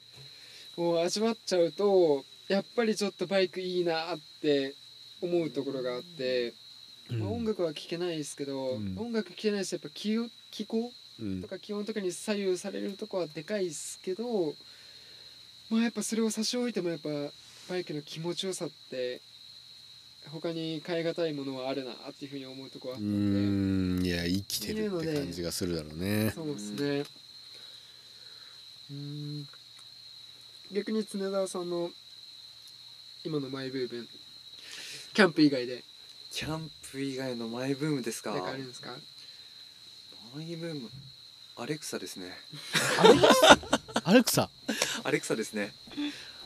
を味わっちゃうとやっぱりちょっとバイクいいなって思うところがあって、まあ、音楽は聴けないですけど、うん。音楽聴けないしやっぱ気を気候うん。とか気温とかに左右されるとこはでかいですけどまあやっぱそれを差し置いてもやっぱバイクの気持ちよさって他に変え難いものはあるなっていうふうに思うとこはあうったので。ん。いや生きてるって感じがするだろうね。そうですね。うん。逆に常澤さんの今のマイブームキャンプ以外で。キャンプ以外のマイブームですか？何かあるんですか？マイブーム？アレクサですね。*laughs* アレクサ？アレクサですね。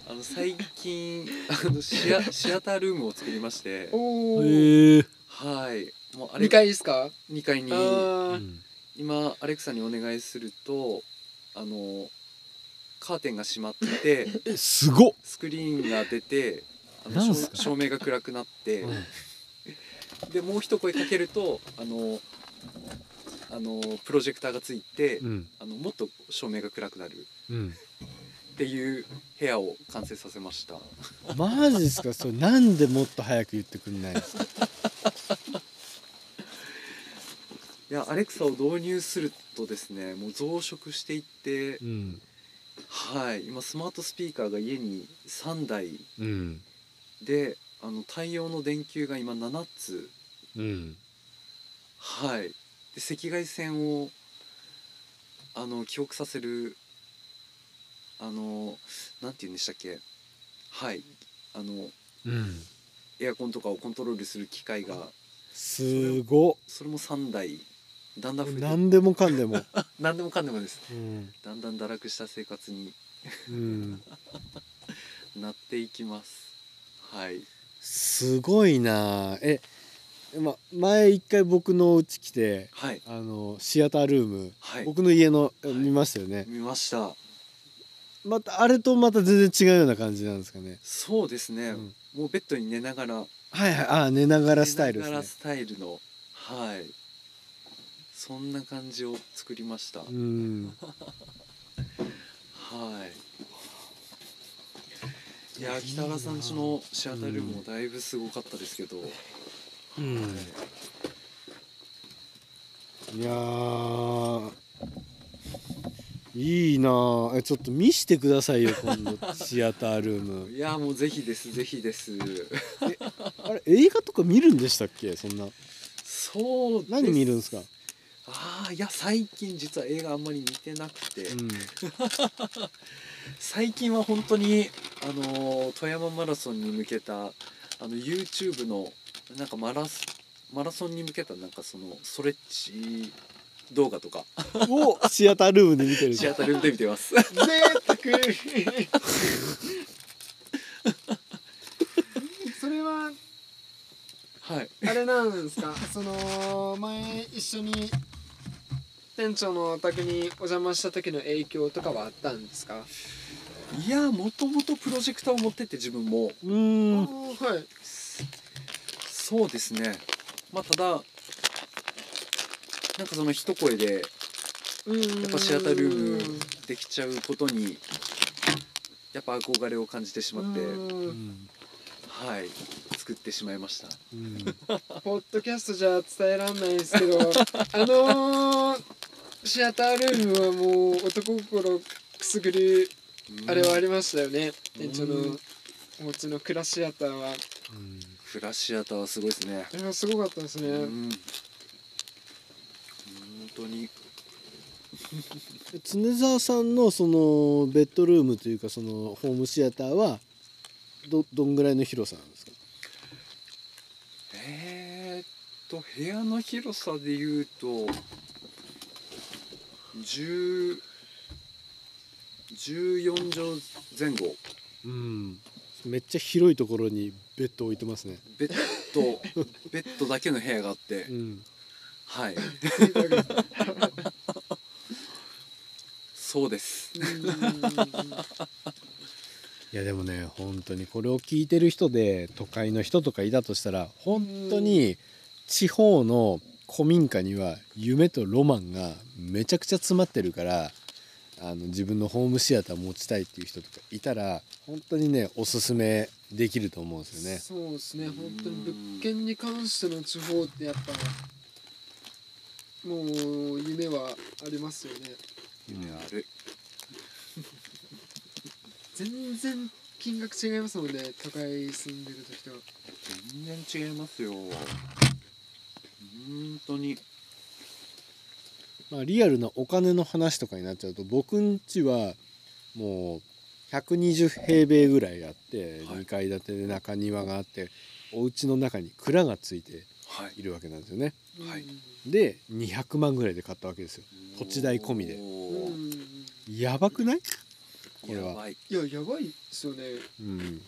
あの最近あのシア *laughs* シアタールームを作りまして。おおへえはい。もうあれ2階ですか？2階に。今アレクサにお願いするとあのカーテンが閉まってえすごっ、スクリーンが出てあの照明が暗くなって、うんでもう一声かけるとあのあのプロジェクターがついて、うん。あのもっと照明が暗くなる。うん、っていう部屋を完成させました。マジですか？それなんでもっと早く言ってくんないんですか？*laughs* いやアレクサを導入するとですねもう増殖していってうん。はい。今スマートスピーカーが家に3台。うん。であの対応の電球が今7つうん。はい。で赤外線をあの記憶させるあのなんて言うんでしたっけ？はい。あのうん。エアコンとかをコントロールする機械がすごそれも3台。だんだん何でもかんでも。*laughs* 何でもかんでもです。うん、だんだん堕落した生活にうん、*laughs* なっていきます。はい。すごいな。えま前一回僕の家来てはい。あのシアタールーム、はい。僕の家のい。見ましたよね、見ました。またあれとまた全然違うような感じなんですかね、そうですね、うん。もうベッドに寝ながら。はいはい。あ寝ながらスタイルですね。寝ながらスタイルの。はい。そんな感じを作りました、うん。*laughs* はい。いや北原さんちのシアタールームもだいぶすごかったですけど、うんいやーいいなあえちょっと見してくださいよ今度シアタールーム。*laughs* いやもうぜひですぜひです。あれ映画とか見るんでしたっけ？そんな。そう何見るんですか？ああいや最近実は映画あんまり見てなくて、うん。*laughs* 最近は本当にあの富山マラソンに向けたあの YouTube のなんかマラスマラソンに向けたなんかそのストレッチ動画とか。をシアタールームで見てるシアタールームで見てます。贅沢。それははい。あれなんですか？その前一緒に店長のお宅にお邪魔した時の影響とかはあったんですか？いやもともとプロジェクターを持ってって自分も。うーん。はいそうですね。まあただなんかその一声でうんやっぱシアタールームできちゃうことにやっぱ憧れを感じてしまってうん。はい作ってしまいました。うん。ポッドキャストじゃ伝えらんないですけど *laughs* あのーシアタールームはもう男心くすぐるあれはありましたよね。店長のお持ちのクラシアターは。うんフラッシュアターはすごいですね。あれはすごかったですね、うん。本当に。*laughs* 常沢さんのそのベッドルームというかそのホームシアターはどどんぐらいの広さなんですか？えー、っと部屋の広さで言うと10 14畳前後。うん。めっちゃ広いところにベッド置いてますね。ベッド *laughs* ベッドだけの部屋があって。うん。はい。*laughs* そうです。いやでもね本当にこれを聞いてる人で都会の人とかいたとしたら本当に地方の古民家には夢とロマンがめちゃくちゃ詰まってるからあの自分のホームシアター持ちたいっていう人とかいたら本当にねおすすめできると思うんですよね。そうですね。本当に物件に関しての地方ってやっぱもう夢はありますよね。夢ある。*laughs* 全然金額違いますもんね。都会住んでる時と。全然違いますよ。本当に。まあ、リアルなお金の話とかになっちゃうと僕ん家はもう120平米ぐらいあって、はい。2階建てで中庭があってお家の中に蔵がついてはい。いるわけなんですよね。はい。うんで200万ぐらいで買ったわけですよ。土地代込みで。やばくない？これは。やばい。いややばいですよね。うん、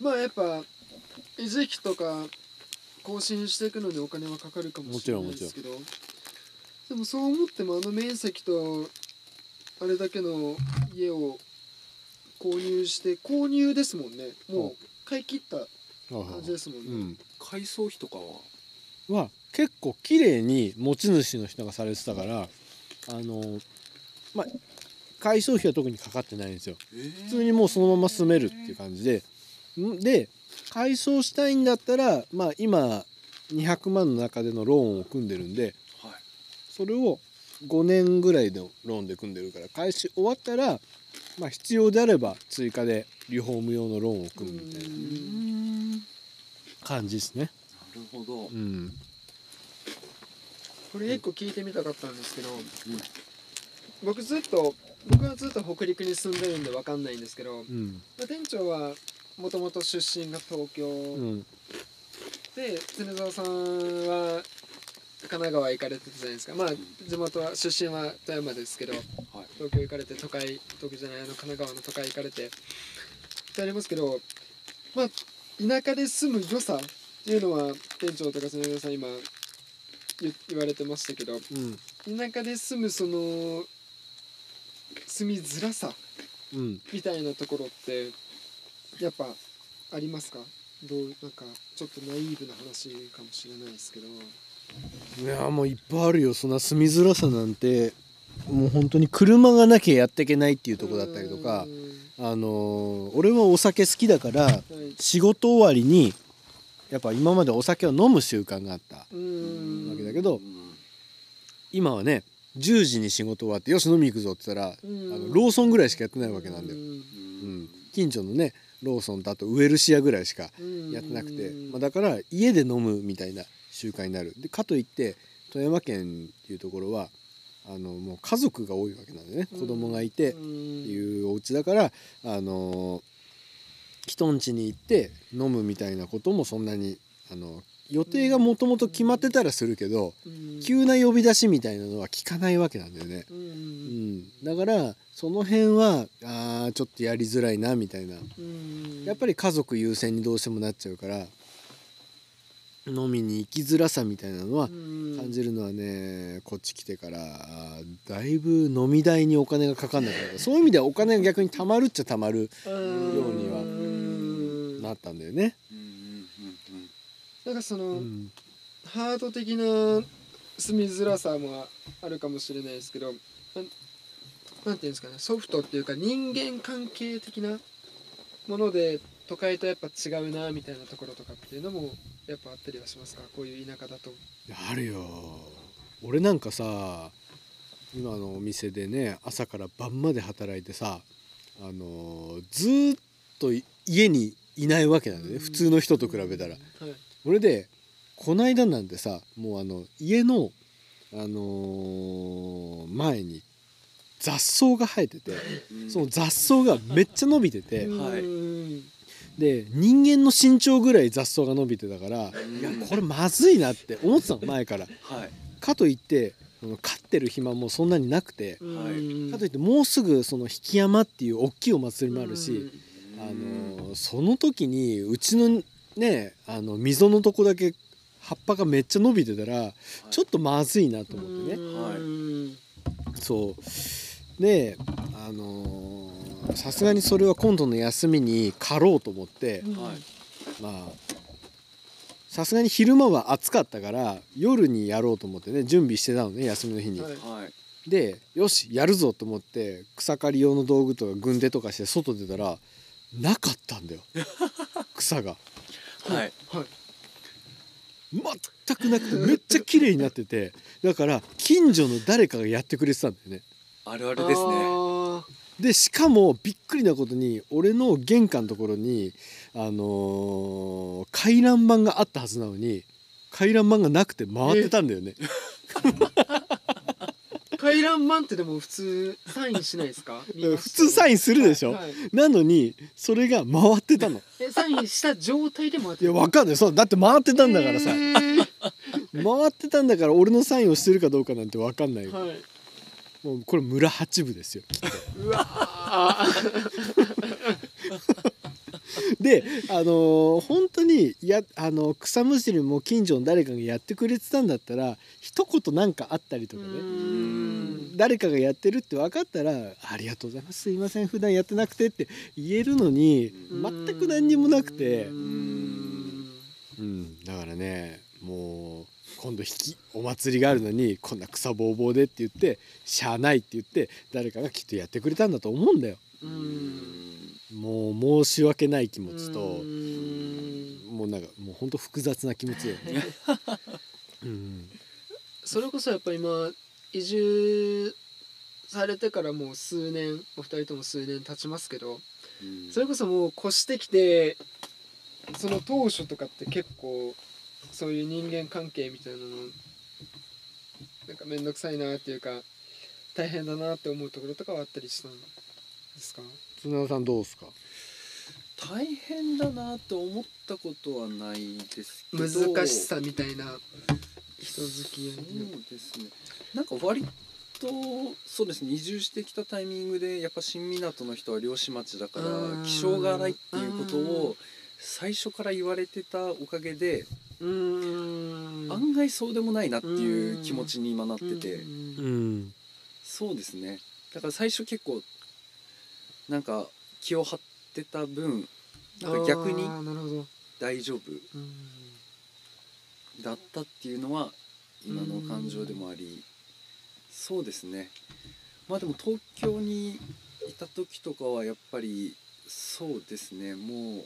まあやっぱ維持費とか更新していくのにお金はかかるかもしれないですけど。でもそう思ってもあの面積とあれだけの家を購入して購入ですもんね。もう買い切った感じですもんね、うん、改装費とかはは結構綺麗に持ち主の人がされてたからあのまあ改装費は特にかかってないんですよ。普通にもうそのまま住めるっていう感じで。ん？で改装したいんだったらまあ今200万の中でのローンを組んでるんではい。それを5年ぐらいのローンで組んでるから返し終わったら、まあ、必要であれば追加でリフォーム用のローンを組むみたいなな感じですね。るほど。うん。これ一個聞いてみたかったんですけど、僕ずっと僕はずっと北陸に住んでるんでわかんないんですけど、うん。まあ店長はもともと出身が東京、うん。で常沢さんは神奈川行かれてたじゃないですか。まあ地元は出身は富山ですけどはい。東京行かれて都会東京じゃないあの神奈川の都会行かれてってありますけどまあ田舎で住む良さっていうのは店長とか常沢さん今言言われてましたけどうん。田舎で住むその住みづらさうん。みたいなところってやっぱありますか？どうなんかちょっとナイーブな話かもしれないですけどいやもういっぱいあるよ。そんな住みづらさなんてもう本当に車がなきゃやっていけないっていうとこだったりとかうん。あのー俺はお酒好きだからはい。仕事終わりにやっぱ今までお酒を飲む習慣があったうん。わけだけど今はね10時に仕事終わってよし飲み行くぞって言ったらあうん。のローソンぐらいしかやってないわけなんだよ、ううん、近所のねローソンとあとウエルシアぐらいしかんやってなくて、うん。まあ、だから家で飲むみたいな習慣になる。でかといって富山県っていうところはあのもう家族が多いわけなんでね。子供がいてってういうお家だからあの人ん家に行って飲むみたいなこともそんなにあの予定がもともと決まってたらするけどん。急な呼び出しみたいなのは聞かないわけなんだよね。ううんん、だからその辺はあーちょっとやりづらいなみたいな。うん。やっぱり家族優先にどうしてもなっちゃうから飲みに行きづらさみたいなのはうん。感じるのはねこっち来てからだいぶ飲み代にお金がかかんなくなった。そういう意味ではお金が逆に貯まるっちゃ貯まるうんようにはうん。なったんだよね。なんかその、うん。ハード的な住みづらさもあるかもしれないですけどなんなんていうんですかねソフトっていうか人間関係的なもので都会とやっぱ違うなみたいなところとかっていうのもやっぱあったりはしますか？こういう田舎だと。あるよ。俺なんかさ今のお店でね朝から晩まで働いてさあのーずーっとい家にいないわけなんだよね。普通の人と比べたら。はい。俺でこないだなんてさもうあの家の、あのー前に雑草が生えててうん。その雑草がめっちゃ伸びててはい。うんで人間の身長ぐらい雑草が伸びてたからうん。いやこれまずいなって思ってたの前から。はい。かといって飼ってる暇もそんなになくてうんかといってもうすぐその引山っていう大きいお祭りもあるし、あのその時にうちのねあの溝のとこだけ葉っぱがめっちゃ伸びてたらちょっとまずいなと思ってね。うん。そう。であのーさすがにそれは今度の休みに刈ろうと思って、はい。まあさすがに昼間は暑かったから夜にやろうと思ってね準備してたのね休みの日に。はい。はい。でよしやるぞと思って草刈り用の道具とか軍手とかして外出たらなかったんだよ。*laughs* 草が。はい。はい。全くなくてめっちゃ綺麗になってて。だから近所の誰かがやってくれてたんだよね。あるあるですね。あでしかもびっくりなことに俺の玄関のところにあのー回覧板があったはずなのに回覧板がなくて回ってたんだよね。ー *laughs* 回覧板ってでも普通サインしないですか？*laughs* 普通サインするでしょ、はいなのにそれが回ってたの。えサインした状態でもいやわかんない。そうだって回ってたんだからさ、へー。*laughs* 回ってたんだから俺のサインをしてるかどうかなんて分かんない、はいもうこれ村八部ですよ。うわー。であのー本当にやあの草むしりも近所の誰かがやってくれてたんだったら一言なんかあったりとかうねん。誰かがやってるって分かったら「ありがとうございます。すいません。普段やってなくて」って言えるのに全く何にもなくて。う、ん。うん、だからねもう今度引きお祭りがあるのにこんな草ぼうぼうでって言ってしゃあないって言って誰かがきっとやってくれたんだと思うんだよ。うんもう申し訳ない気持ちとうんもうなんかもうほんと複雑な気持ちだよね。*laughs* うん、それこそやっぱ今移住されてからもう数年お二人とも数年経ちますけどうんそれこそもう越してきてその当初とかって結構そういう人間関係みたいなのなんか面倒くさいなっていうか大変だなって思うところとかはあったりしたんですか？綱田さんどうですか？大変だなと思ったことはないですけど難しさみたいな人付き合いそうのですね。なんか割とそうですね。移住してきたタイミングでやっぱ新港の人は漁師町だからうん気性が荒いっていうことを最初から言われてたおかげで案外そうでもないなっていう気持ちに今なってて。そうですね。だから最初結構なんか気を張ってた分なんか逆に大丈夫うん。だったっていうのは今の感情でもありそうですね。まあでも東京にいた時とかはやっぱりそうですね。もう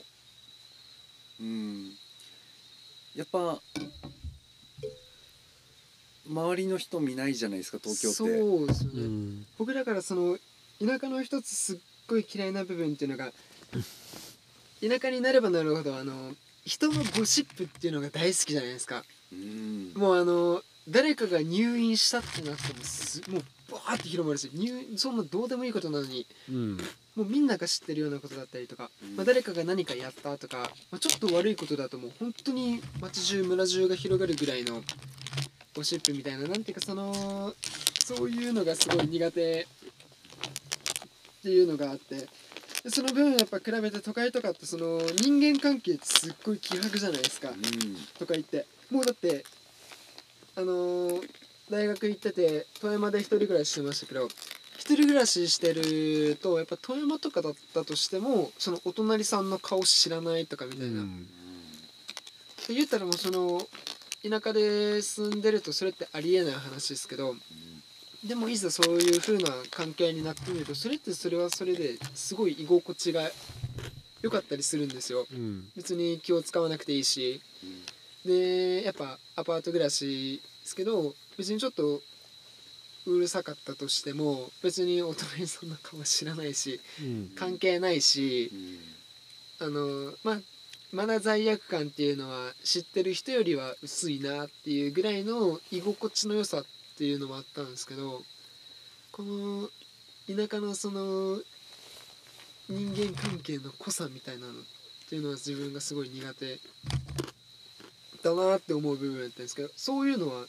うん。やっぱ周りの人見ないじゃないですか東京って。そうですよね、うん。僕だからその田舎の一つすっごい嫌いな部分っていうのが田舎になればなるほどあの人のゴシップっていうのが大好きじゃないですか。うん。もうあの誰かが入院したってなってもすもうバーって広まるし入そんなどうでもいいことなのにうんもうみんなが知ってるようなことだったりとか、うん。まあ、誰かが何かやったとか、まあ、ちょっと悪いことだともう本当に町中村中が広がるぐらいのゴシップみたいななんていうかそのそういうのがすごい苦手っていうのがあってでその分やっぱ比べて都会とかってその人間関係ってすっごい希薄じゃないですかとか言って。もうだってあのー大学行ってて富山で一人暮らししてましたけど一人暮らししてるとやっぱ富山とかだったとしてもそのお隣さんの顔知らないとかみたいな、って言ったらもうその田舎で住んでるとそれってありえない話ですけどでもいざそういう風な関係になってみるとそれってそれはそれですごい居心地が良かったりするんですよ。うん。別に気を使わなくていいし。でやっぱアパート暮らしですけど別にちょっとうるさかったとしても別にお隣さんの顔知らないしうん。関係ないしあのまあまだ罪悪感っていうのは知ってる人よりは薄いなっていうぐらいの居心地の良さっていうのもあったんですけどこの田舎のその人間関係の濃さみたいなのっていうのは自分がすごい苦手だなって思う部分だったんですけどそういうのは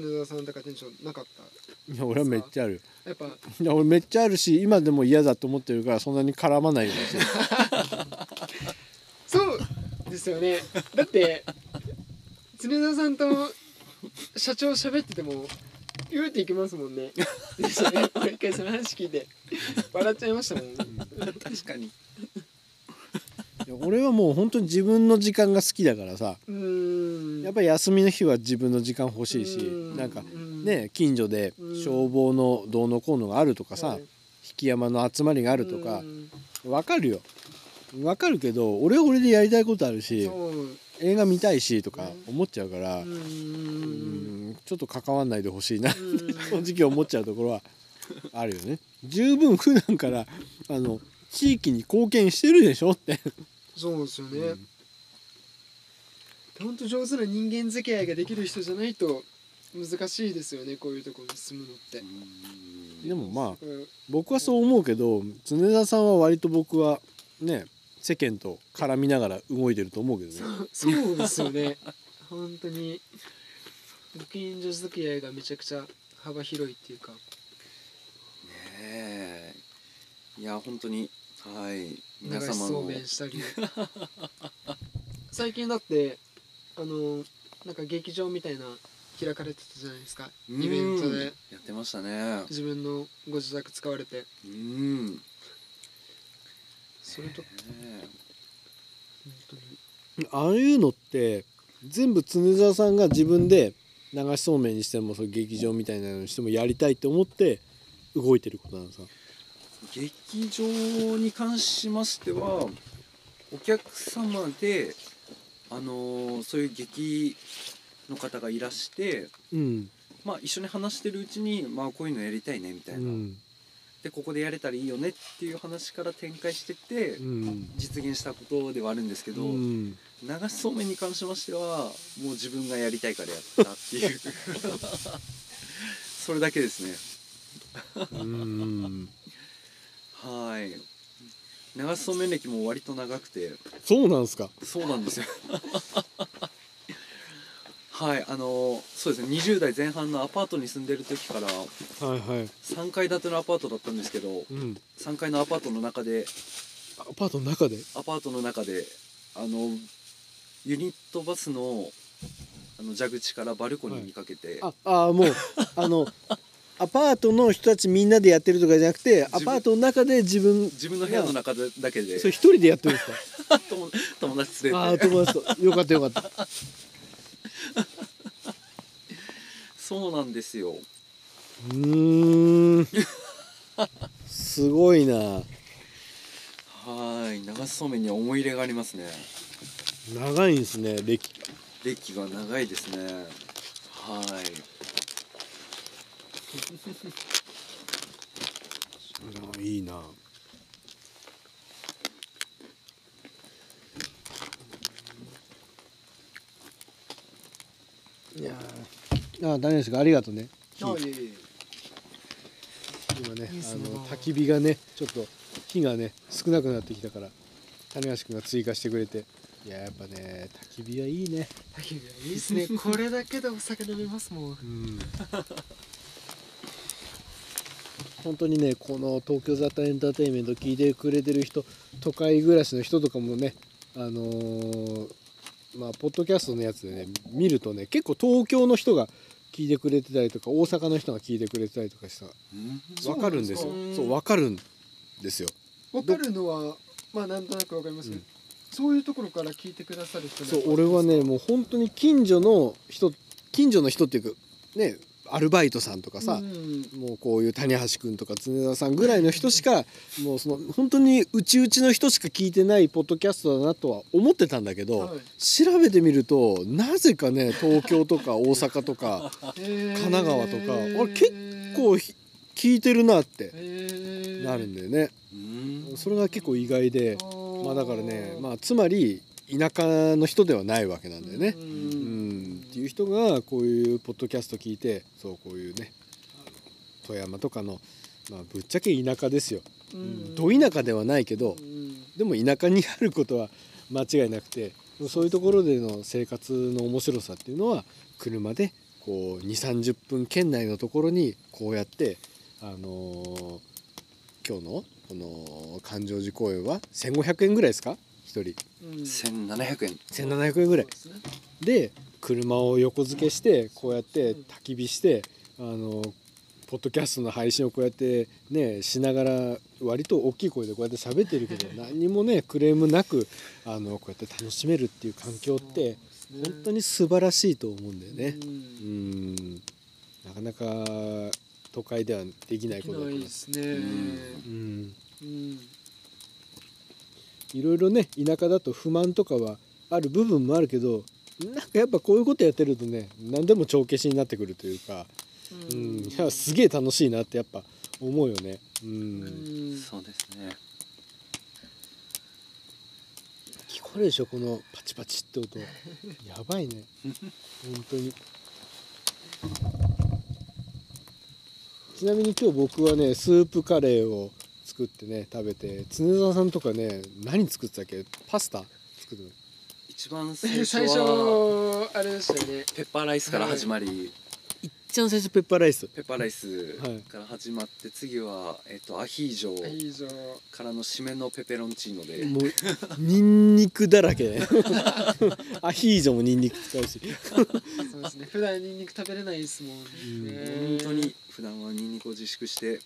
常田さんとか店長なかった？いや俺はめっちゃある。やっぱ。いや俺めっちゃあるし今でも嫌だと思ってるからそんなに絡まないようにしてる。*laughs* そうですよね。だって常田さんと社長喋ってても言うていきますもんね。*laughs* ですよね。毎回その話聞いて笑っちゃいましたもん。確かに俺はもう本当に自分の時間が好きだからさ。やっぱり休みの日は自分の時間欲しいしうなんかうん。ね近所でうん。消防のどうのこうのがあるとかさはい引山の集まりがあるとかうん。わかるよ。わかるけど俺は俺でやりたいことあるし映画見たいしとか思っちゃうからううんんちょっと関わんないでほしいな。うん。*laughs* 正直思っちゃうところはあるよね。十分普段からあの地域に貢献してるでしょってそうですよね、ほん。と上手な人間付き合いができる人じゃないと難しいですよねこういうところに住むのって。でもまあうん。僕はそう思うけど常田さんは割と僕はね世間と絡みながら動いてると思うけどね。そうですよね。*laughs* 本当に。ご近所付き合いがめちゃくちゃ幅広いっていうか。ねえ。いや本当にはい。皆流し様のそうめんしたり。*laughs* 最近だってあのなんか劇場みたいな開かれてたじゃないですか。うん。イベントで。やってましたね。自分のご自宅使われて。うん。それと。ね本当に。ああいうのって全部常澤さんが自分で流しそうめんにしてもそう劇場みたいなのにしてもやりたいって思って動いてることなのさ劇場に関しましてはお客様であのーそういう劇の方がいらしてうん。まあ一緒に話してるうちにまあこういうのやりたいねみたいな、うん。でここでやれたらいいよねっていう話から展開してって、うん。実現したことではあるんですけど、うん。流しそうめんに関しましてはもう自分がやりたいからやったっていう。*laughs* それだけですね。*laughs* うんはい。流しそうめん歴も割と長くて。そうなんすか？そうなんですよ。*laughs* はいあのそうですね。20代前半のアパートに住んでる時からはいはい。3階建てのアパートだったんですけどうん。3階のアパートの中でアパートの中で？アパートの中であのユニットバスのあの蛇口からバルコニーにかけて、ああもうあのアパートの人たちみんなでやってるとかじゃなくてアパートの中で自分自分の部屋の中で。だけでそれ一人でやってるんですか？*laughs* 友友達連ああれて友達と。よかったよかった。*laughs* そうなんですよ。うーん。*laughs* すごいな。はい。流しそうめんには思い入れがありますね。長いんですね歴。歴が長いですね。はいあいいな。いやーあ、ダメですか、ありがとうね。今ね、あの焚き火がね、ちょっと火がね、少なくなってきたから。種橋君が追加してくれて。いや、やっぱね、焚き火はいいね。いいですねこれだけでお酒飲めますもんうん。本当にねこの東京ザタエンターテインメント聞いてくれてる人都会暮らしの人とかもねあのーまあポッドキャストのやつでね見るとね結構東京の人が聞いてくれてたりとか大阪の人が聞いてくれてたりとかした。そうわかるんですよ。そうなんですか。そうわかるんですよ。わかるのはまあなんとなくわかりますね、うん。そういうところから聞いてくださる人そう俺はねもう本当に近所の人近所の人っていうかねアルバイトさんとかさ、うん。もうこういう谷橋君とか常田さんぐらいの人しかもうその本当にうちうちの人しか聞いてないポッドキャストだなとは思ってたんだけど、はい。調べてみるとなぜかね東京とか *laughs* 大阪とか神神奈川とかあれ結構ひ聞いてるなってえなるんだよね。うん。それが結構意外でままあだからねまあつまり田舎の人ではないわけなんだよね。う人がこういうポッドキャスト聞いてそうこういうね富山とかの、まあ、ぶっちゃけ田舎ですよ、うん、ど田舎ではないけどうん。でも田舎にあることは間違いなくてそういうところでの生活の面白さっていうのは車でこう2 3 0分圏内のところにこうやって、あのー今日のこの環状寺公園は1500円ぐらいですか？1人。うん。1700円。1700円ぐらい。ですね。で車を横付けしてこうやって焚き火してあのポッドキャストの配信をこうやってねしながら割と大きい声でこうやって喋ってるけど *laughs* 何にもねクレームなくあのこうやって楽しめるっていう環境って本当に素晴らしいと思うんだよね。ううん。んなかなか都会ではできないことだから。ないですね。うん。うん。いろいろね田舎だと不満とかはある部分もあるけどなんかやっぱこういうことやってるとね何でも帳消しになってくるというか、うん、いやすげえ楽しいなってやっぱ思うよね。うん。うん。そうですね。聞こえるでしょこのパチパチって音。*laughs* やばいね。本当に。ちなみに今日僕はねスープカレーを作ってね食べて常澤さんとかね何作ってたっけ？パスタ作って一番最最初初はあれでしたよね。ペッパーライスから始まり、い。っちゃん最初ペッパーライス。ペッパーライスはいから始まって次は、えっとアヒージョ。からの締めのペペロンチーノで、もうニンニクだらけ。ねアヒージョもニンニク使うし。そうですね。普段ニンニク食べれないですもんね。本当に普段はニンニクを自粛して。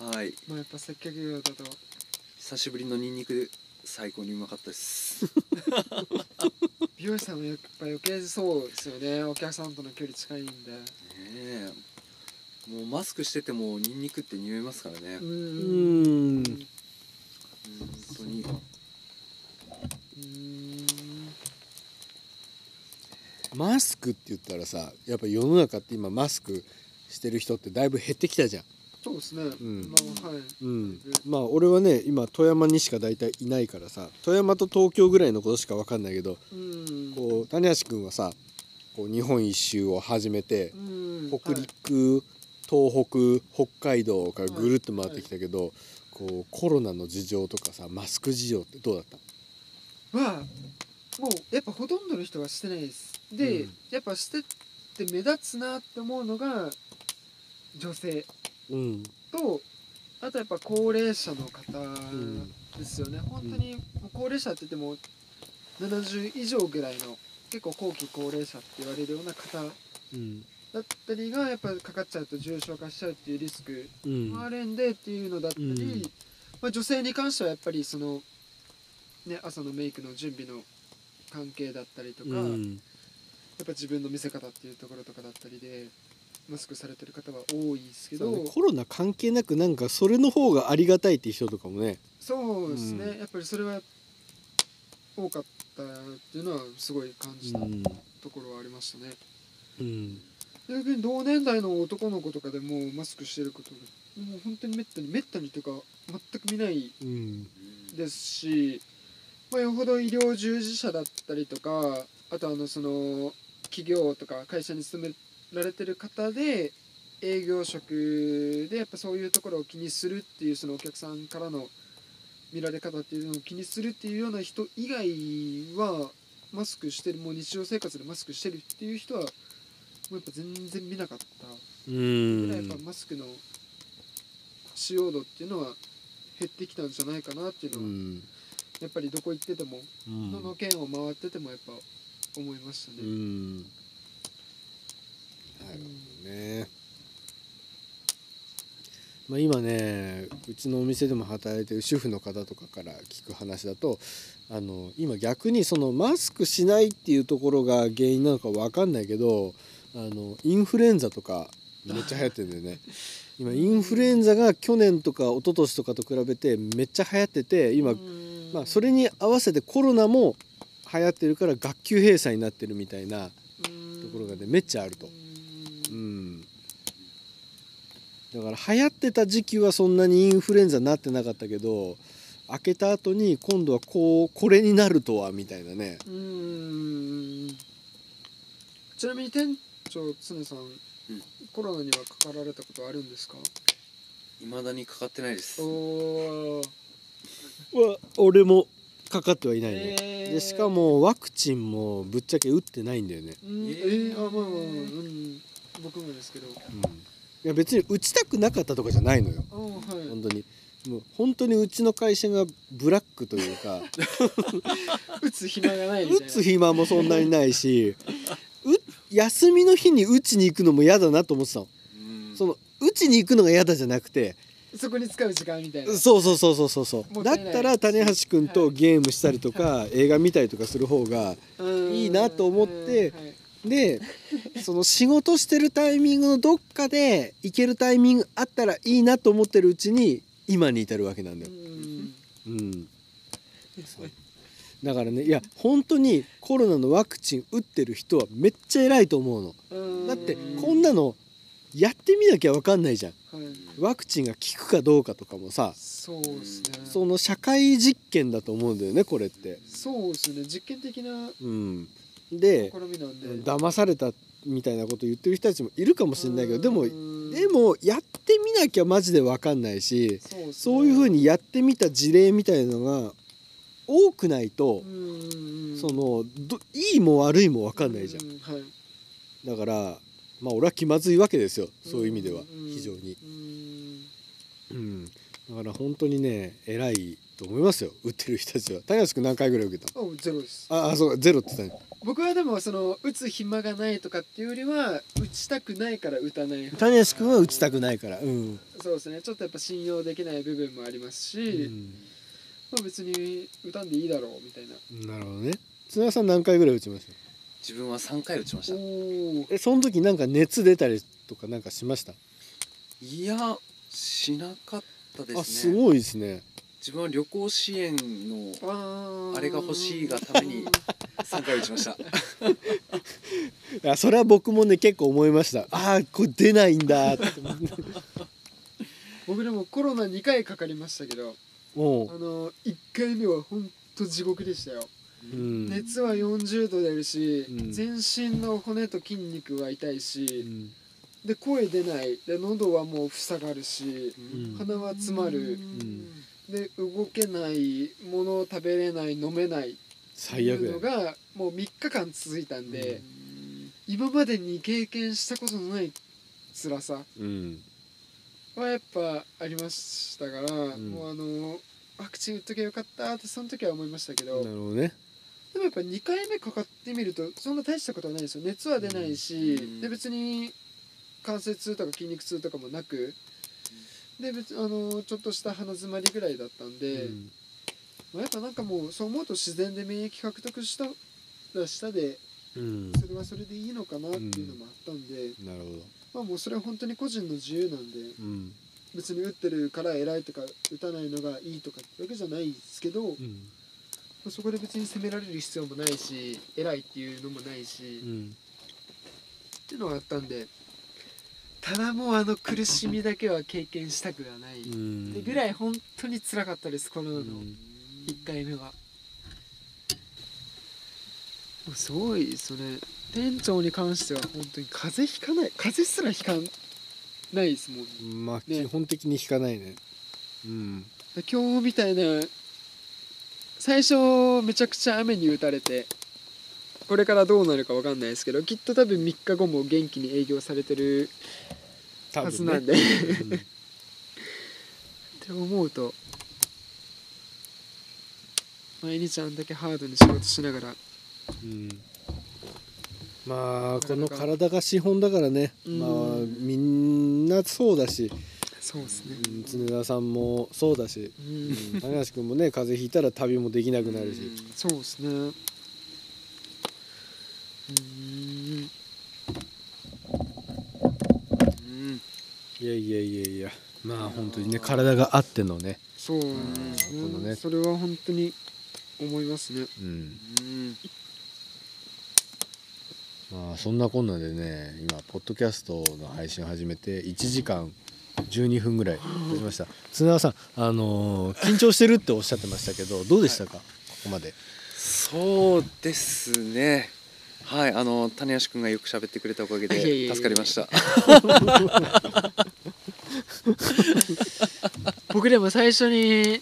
はい。まあやっぱ接客業だと。久しぶりのニンニク最高にうまかったです。*laughs* 美容師さんもやっぱ余計そうですよね。お客さんとの距離近いんで。ねえ。もうマスクしててもニンニクって匂いますからね、ううんん。本当に。うん。マスクって言ったらさやっぱ世の中って今マスクしてる人ってだいぶ減ってきたじゃん。そうですね、ん。まあはい。うん、まあ俺はね今富山にしか大体いないからさ富山と東京ぐらいのことしか分かんないけどうん。こう谷橋君はさこう日本一周を始めてうん。北陸、東北北海道からぐるっと回ってきたけど、こうコロナの事情とかさマスク事情ってどうだった？はもうやっぱほとんどの人はしてないです。で、うん。やっぱしてって目立つなって思うのが女性うん。とあとやっぱ高齢者の方ん。ですよね、本当に高齢者って言っても70以上ぐらいの結構後期高齢者って言われるような方うんだったりがやっぱかかっちゃうと重症化しちゃうっていうリスクうん。もあるんでっていうのだったり、うん。まあ、女性に関してはやっぱりその、ね、朝のメイクの準備の関係だったりとか、やっうんぱ自分の見せ方っていうところとかだったりでマスクされてる方は多いですけど。ねコロナ関係なくなんかそれの方がありがたいっていう人とかもね。そうですね、うん。やっぱりそれは多かったっていうのはすごい感じたうん。ところはありましたね。うん。逆に同年代の男の子とかでもマスクしてることがもう本当にめったにめったにというか全く見ないうん。ですし、まあ、よほど医療従事者だったりとかあとあのその企業とか会社に勤められてる方で営業職でやっぱそういうところを気にするっていうそのお客さんからの見られ方っていうのを気にするっていうような人以外はマスクしてるもう日常生活でマスクしてるっていう人はもうやっぱ全然見なかった。うぐらいやっぱんマスクの使用度っていうのは減ってきたんじゃないかなっていうのは、うん。やっぱりどこ行ってても、うん。どの県を回っててもやっぱ思いましたうね。んなるほどね。まあ今ねうちのお店でも働いてる主婦の方とかから聞く話だとあの今逆にそのマスクしないっていうところが原因なのかわかんないけどあのインフルエンザとかめっちゃ流行ってるんだよね。*laughs* 今インフルエンザが去年とか一昨年とかと比べてめっちゃ流行ってて今まあ、それに合わせてコロナも流行ってるから学級閉鎖になってるみたいなところがねめっちゃあると。うん。だから流行ってた時期はそんなにインフルエンザになってなかったけど開けた後に今度はこうこれになるとはみたいなね。うーん。ちなみに店長常さん、コロナにはかかられたことあるんですか？未だにかかってないです。お俺もかかってはいないね、えー。でしかもワクチンもぶっちゃけ打ってないんだよね、うん。ええーー、あまあまあまあうん僕もですけど。うん、いや別に打ちたくなかったとかじゃないのよ。あはい。本当に。もう本当にうちの会社がブラックというか。*laughs* 打つ暇がない打つ暇もそんなにないしう休みの日に打ちに行くのも嫌だなと思ってたの。うん。その打ちに行くのが嫌だじゃなくて。そこに使う時間みたいな。そうそうそうそうそうそう。だもったら谷橋君とゲームしたりとか、映画見たりとかする方がうん。いいなと思ってうんはいでその仕事してるタイミングのどっかで行けるタイミングあったらいいなと思ってるうちに今に至るわけなんだよ。うんうん、だからねいや本当にコロナのワクチン打ってる人はめっちゃ偉いと思うの。うんだってこんなのやってみなきゃ分かんないじゃん。はいワクチンが効くかどうかとかもさそうですねその社会実験だと思うんだよねこれって。そうですね実験的なうん、で騙されたみたいなこと言ってる人たちもいるかもしれないけどでもうん。でもやってみなきゃマジで分かんないしそういうふうにやってみた事例みたいなのが多くないとうんそのどいいも悪いも分かんないじゃん。だからまあ俺は気まずいわけですよ。そういう意味では。うん非常に。うん。うん、だから本当にね偉いと思いますよ打ってる人たちは。谷橋君何回ぐらい受けたあゼロです。ああそうゼロって言ったね僕はでもその打つ暇がないとかっていうよりは打ちたくないから打たない。谷橋君は打ちたくないから。うん、そうですね。ちょっとやっぱ信用できない部分もありますし、まあ、別に打たんでいいだろうみたいな。うん、なるほどね。綱田さん何回ぐらい打ちました？自分は3回打ちました。おおえその時なんか熱出たりとかなんかしました、いやしなかったですね。あすごいですね。自分は旅行支援のあれが欲しいがために3回打ちました。やそれは僕もね結構思いました。ああこれ出ないんだ。っ *laughs* て僕でもコロナ2回かかりましたけどもあの1回目はほんと地獄でしたよ、う、うん、熱は40度出るし、うん。全身の骨と筋肉は痛いし、うんで声出ない。で喉はもう塞がるし、うん。鼻は詰まる、ん。で動けないものを食べれない飲めない。っていうの最悪だよがもう3日間続いたんで、今までに経験したことのない辛さうん。はやっぱありましたから、ん。もうあのワクチン打っときゃよかったってその時は思いましたけど、なるほどね。でもやっぱ2回目かかってみるとそんな大したことはないですよ。熱は出ないし、うん。で別に関節痛とか筋肉痛とかもなくで別あのちょっとした鼻づまりぐらいだったんで、うん。まあ、やっぱなんかもうそう思うと自然で免疫獲得したら下でうん。それはそれでいいのかなっていうのもあったんで、なるほど。まあもうそれは本当に個人の自由なんでうん。別に打ってるから偉いとか打たないのがいいとかってわけじゃないですけど、そこで別に責められる必要もないし偉いっていうのもないし、っうん。ていうのがあったんでただもうあの苦しみだけは経験したくはない、ぐらい本当に辛かったですこのうのん。1回目は。もうすごいそれ店長に関しては本当に風邪ひかない風邪すらひかないですもんまあね。基本的に引かないね。うん。今日みたいな最初めちゃくちゃ雨に打たれてこれからどうなるかわかんないですけどきっと多分3日後も元気に営業されてるはずなんで、うん。*laughs* って思うと毎日あんだけハードに仕事しながら。うん。まあこの体が資本だからね、うん。まあみんなそうだし、そうですね。うん常田さんもそうだし、ううん。ん、谷橋君もね風邪ひいたら旅もできなくなるし、そうですね。うんうんいやいやいやいや。まあ本当にね体があってのね、そうね。このね。それは本当に思いますね。うん、うんまあそんなこんなでね今ポッドキャストの配信を始めて1時間12分ぐらい経ちました。常田さんあのー緊張してるっておっしゃってましたけどどうでしたか、ここまで。そうですねはいあの種橋君がよく喋ってくれたおかげで助かりました。*laughs* 僕でも最初に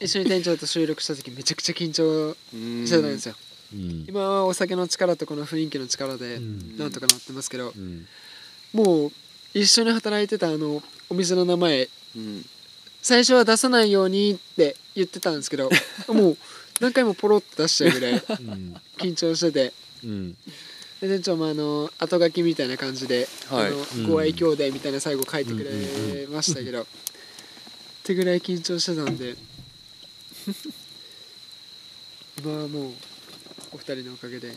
一緒に店長と収録した時めちゃくちゃ緊張うんしてたんですよ、うん。今はお酒の力とこの雰囲気の力でうん。なんとかなってますけど、うん。もう一緒に働いてたあのお店の名前うん。最初は出さないようにって言ってたんですけどもう何回もポロッと出しちゃうぐらいうん。緊張しててうん。で店長もあの後書きみたいな感じで「はい。あうんのご愛兄弟」みたいな最後書いてくれましたけど、ってぐらい緊張してたんで *laughs* 今はもうお二人のおかげで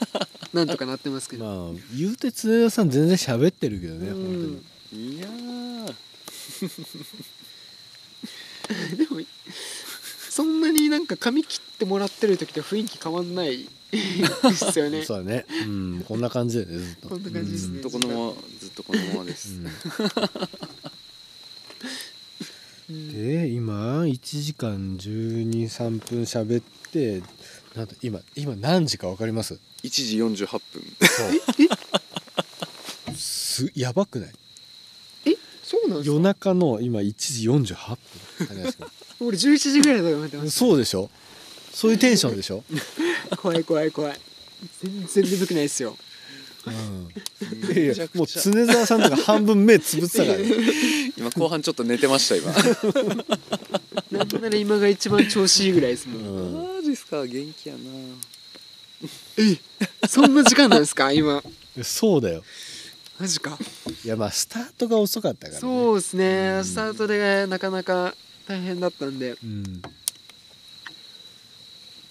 *laughs* なんとかなってますけど、まあ言うて常田さん全然喋ってるけどねう本んいやー。*laughs* でもそんなになんか髪切ってもらってる時と雰囲気変わんないですよ当ね。にそうだね。うんこんな感じだよねずっと。こんな感じですね。ずっとこのままずっとこのままです、うん。うん。で今1時間123分喋ってなんと今今何時か分かります？1時48分。そう。すやばくない？え？そうなんです夜か中の今1時48分。*laughs* 谷橋君俺11時ぐらいだと思ってますそうでしょ？そういうテンションでしょ、*laughs* 怖い怖い怖い。全然眠くないですよ。うん、いやいやもう常沢さんとか半分目つぶってたから。ね *laughs* 今後半ちょっと寝てました今。*laughs* なんなら今が一番調子いいぐらいですもん、うん。マジっすか元気やな。そんな時間なんですか？今。そうだよ。マジか。いやまあスタートが遅かったからね。そうですね。スタートでなかなか大変だったんで。うん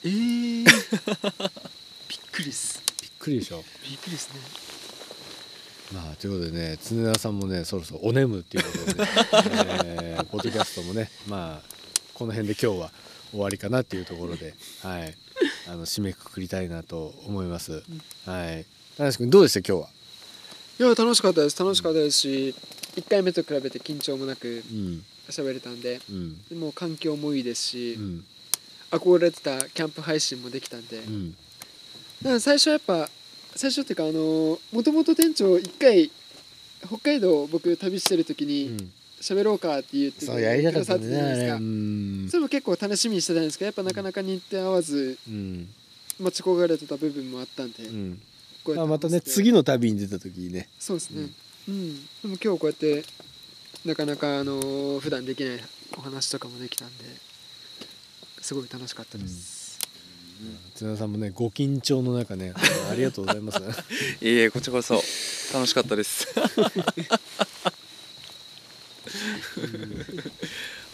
えー、びっくりっす。びっくりでしょ。びっくりっすね。まあということでね常田さんもねそろそろお眠っていうことでね、えーポッドキャストもねまあこの辺で今日は終わりかなっていうところではい。ああの締めくくりたいなと思います、はい。田中君どうでした今日は？いや楽しかったです。楽しかったですし1回目と比べて緊張もなくうん。喋れたんでうん。でも環境もいいですし、うん憧れてたキャンプ配信もできたんで、うん。だから最初はやっぱ最初っていうかあのもともと店長1回北海道僕旅してる時うにん。喋ろうかって言ってそうやりたかったくださねあれじゃないですか。うん。それも結構楽しみにしてたんですけどやっぱなかなか日程合わずうん。待ち焦がれてた部分もあったんで、うん。こうやってあまたね次の旅に出た時にね。そうですね。うん、でも今日こうやってなかなかあの普段できないお話とかもできたんですごい楽しかったです、津田さんもねご緊張の中ねありがとうございます *laughs* いえいえこちらこそ楽しかったです。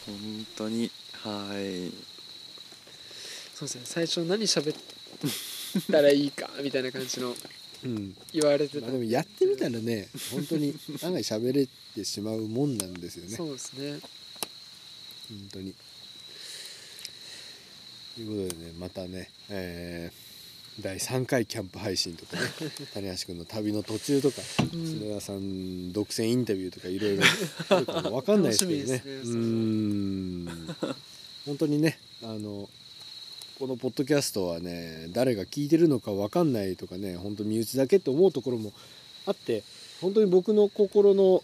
本当にはい。そうですね。最初何喋ったらいいかみたいな感じのうん。言われてた。まあ、でもやってみたらね本当に案外喋れてしまうもんなんですよね。そうですね。本当にということでねまたね、えー第3回キャンプ配信とかね *laughs* 谷橋君の旅の途中とかうん。砂田さん独占インタビューとかいろいろあるかも分かんないですけどね。*laughs* ね。うーん。本当にねあのこのポッドキャストはね誰が聞いてるのか分かんないとかね本当身内だけって思うところもあって本当に僕の心の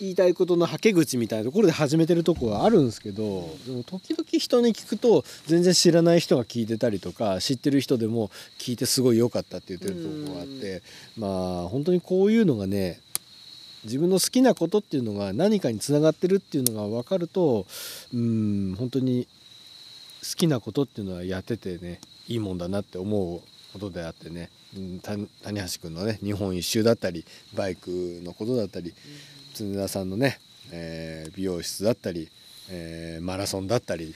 言いたいことのはけ口みたいなところで始めてるとこはあるんですけどでも時々人に聞くと全然知らない人が聞いてたりとか知ってる人でも聞いてすごい良かったって言ってるとこがあってまあ本当にこういうのがね自分の好きなことっていうのが何かにつながってるっていうのが分かるとうん本当に好きなことっていうのはやっててねいいもんだなって思うことであってね、谷橋君のね日本一周だったりバイクのことだったり常田さんのね、えー美容室だったり、えーマラソンだったり、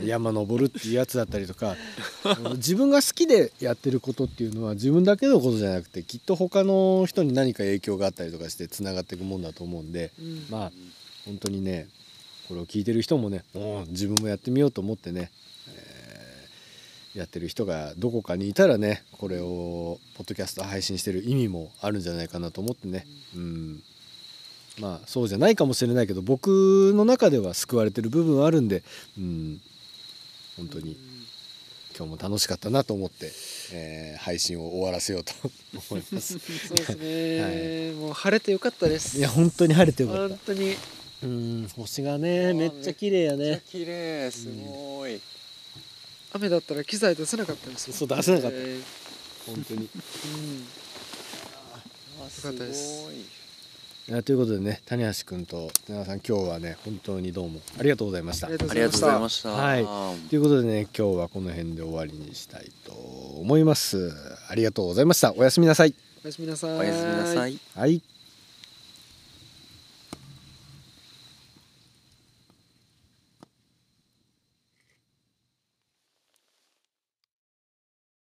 ね山登るっていうやつだったりとか自分が好きでやってることっていうのは自分だけのことじゃなくてきっと他の人に何か影響があったりとかしてつながっていくもんだと思うんでうんまあ本当にねこれを聞いてる人もね自分もやってみようと思ってね、えーやってる人がどこかにいたらねこれをポッドキャスト配信してる意味もあるんじゃないかなと思ってねうんまあそうじゃないかもしれないけど僕の中では救われてる部分はあるんでうん本当に今日も楽しかったなと思って、えー配信を終わらせようと思います。そうですね、*laughs* もう晴れてよかったです。いや本当に晴れてよかった。本当に。うん星がねめっちゃ綺麗やね。綺麗すごい、雨だったら機材出せなかったんですよそう出せなかった。えー。本当に。うん。あよかったです。ごい。いやということでね谷橋君と田中さん今日はね本当にどうもありがとうございました。ありがとうございましした。はい。ということでね今日はこの辺で終わりにしたいと思います。ありがとうございました。おやすみなさい。たおやすみなさい。おやすみなさい。はい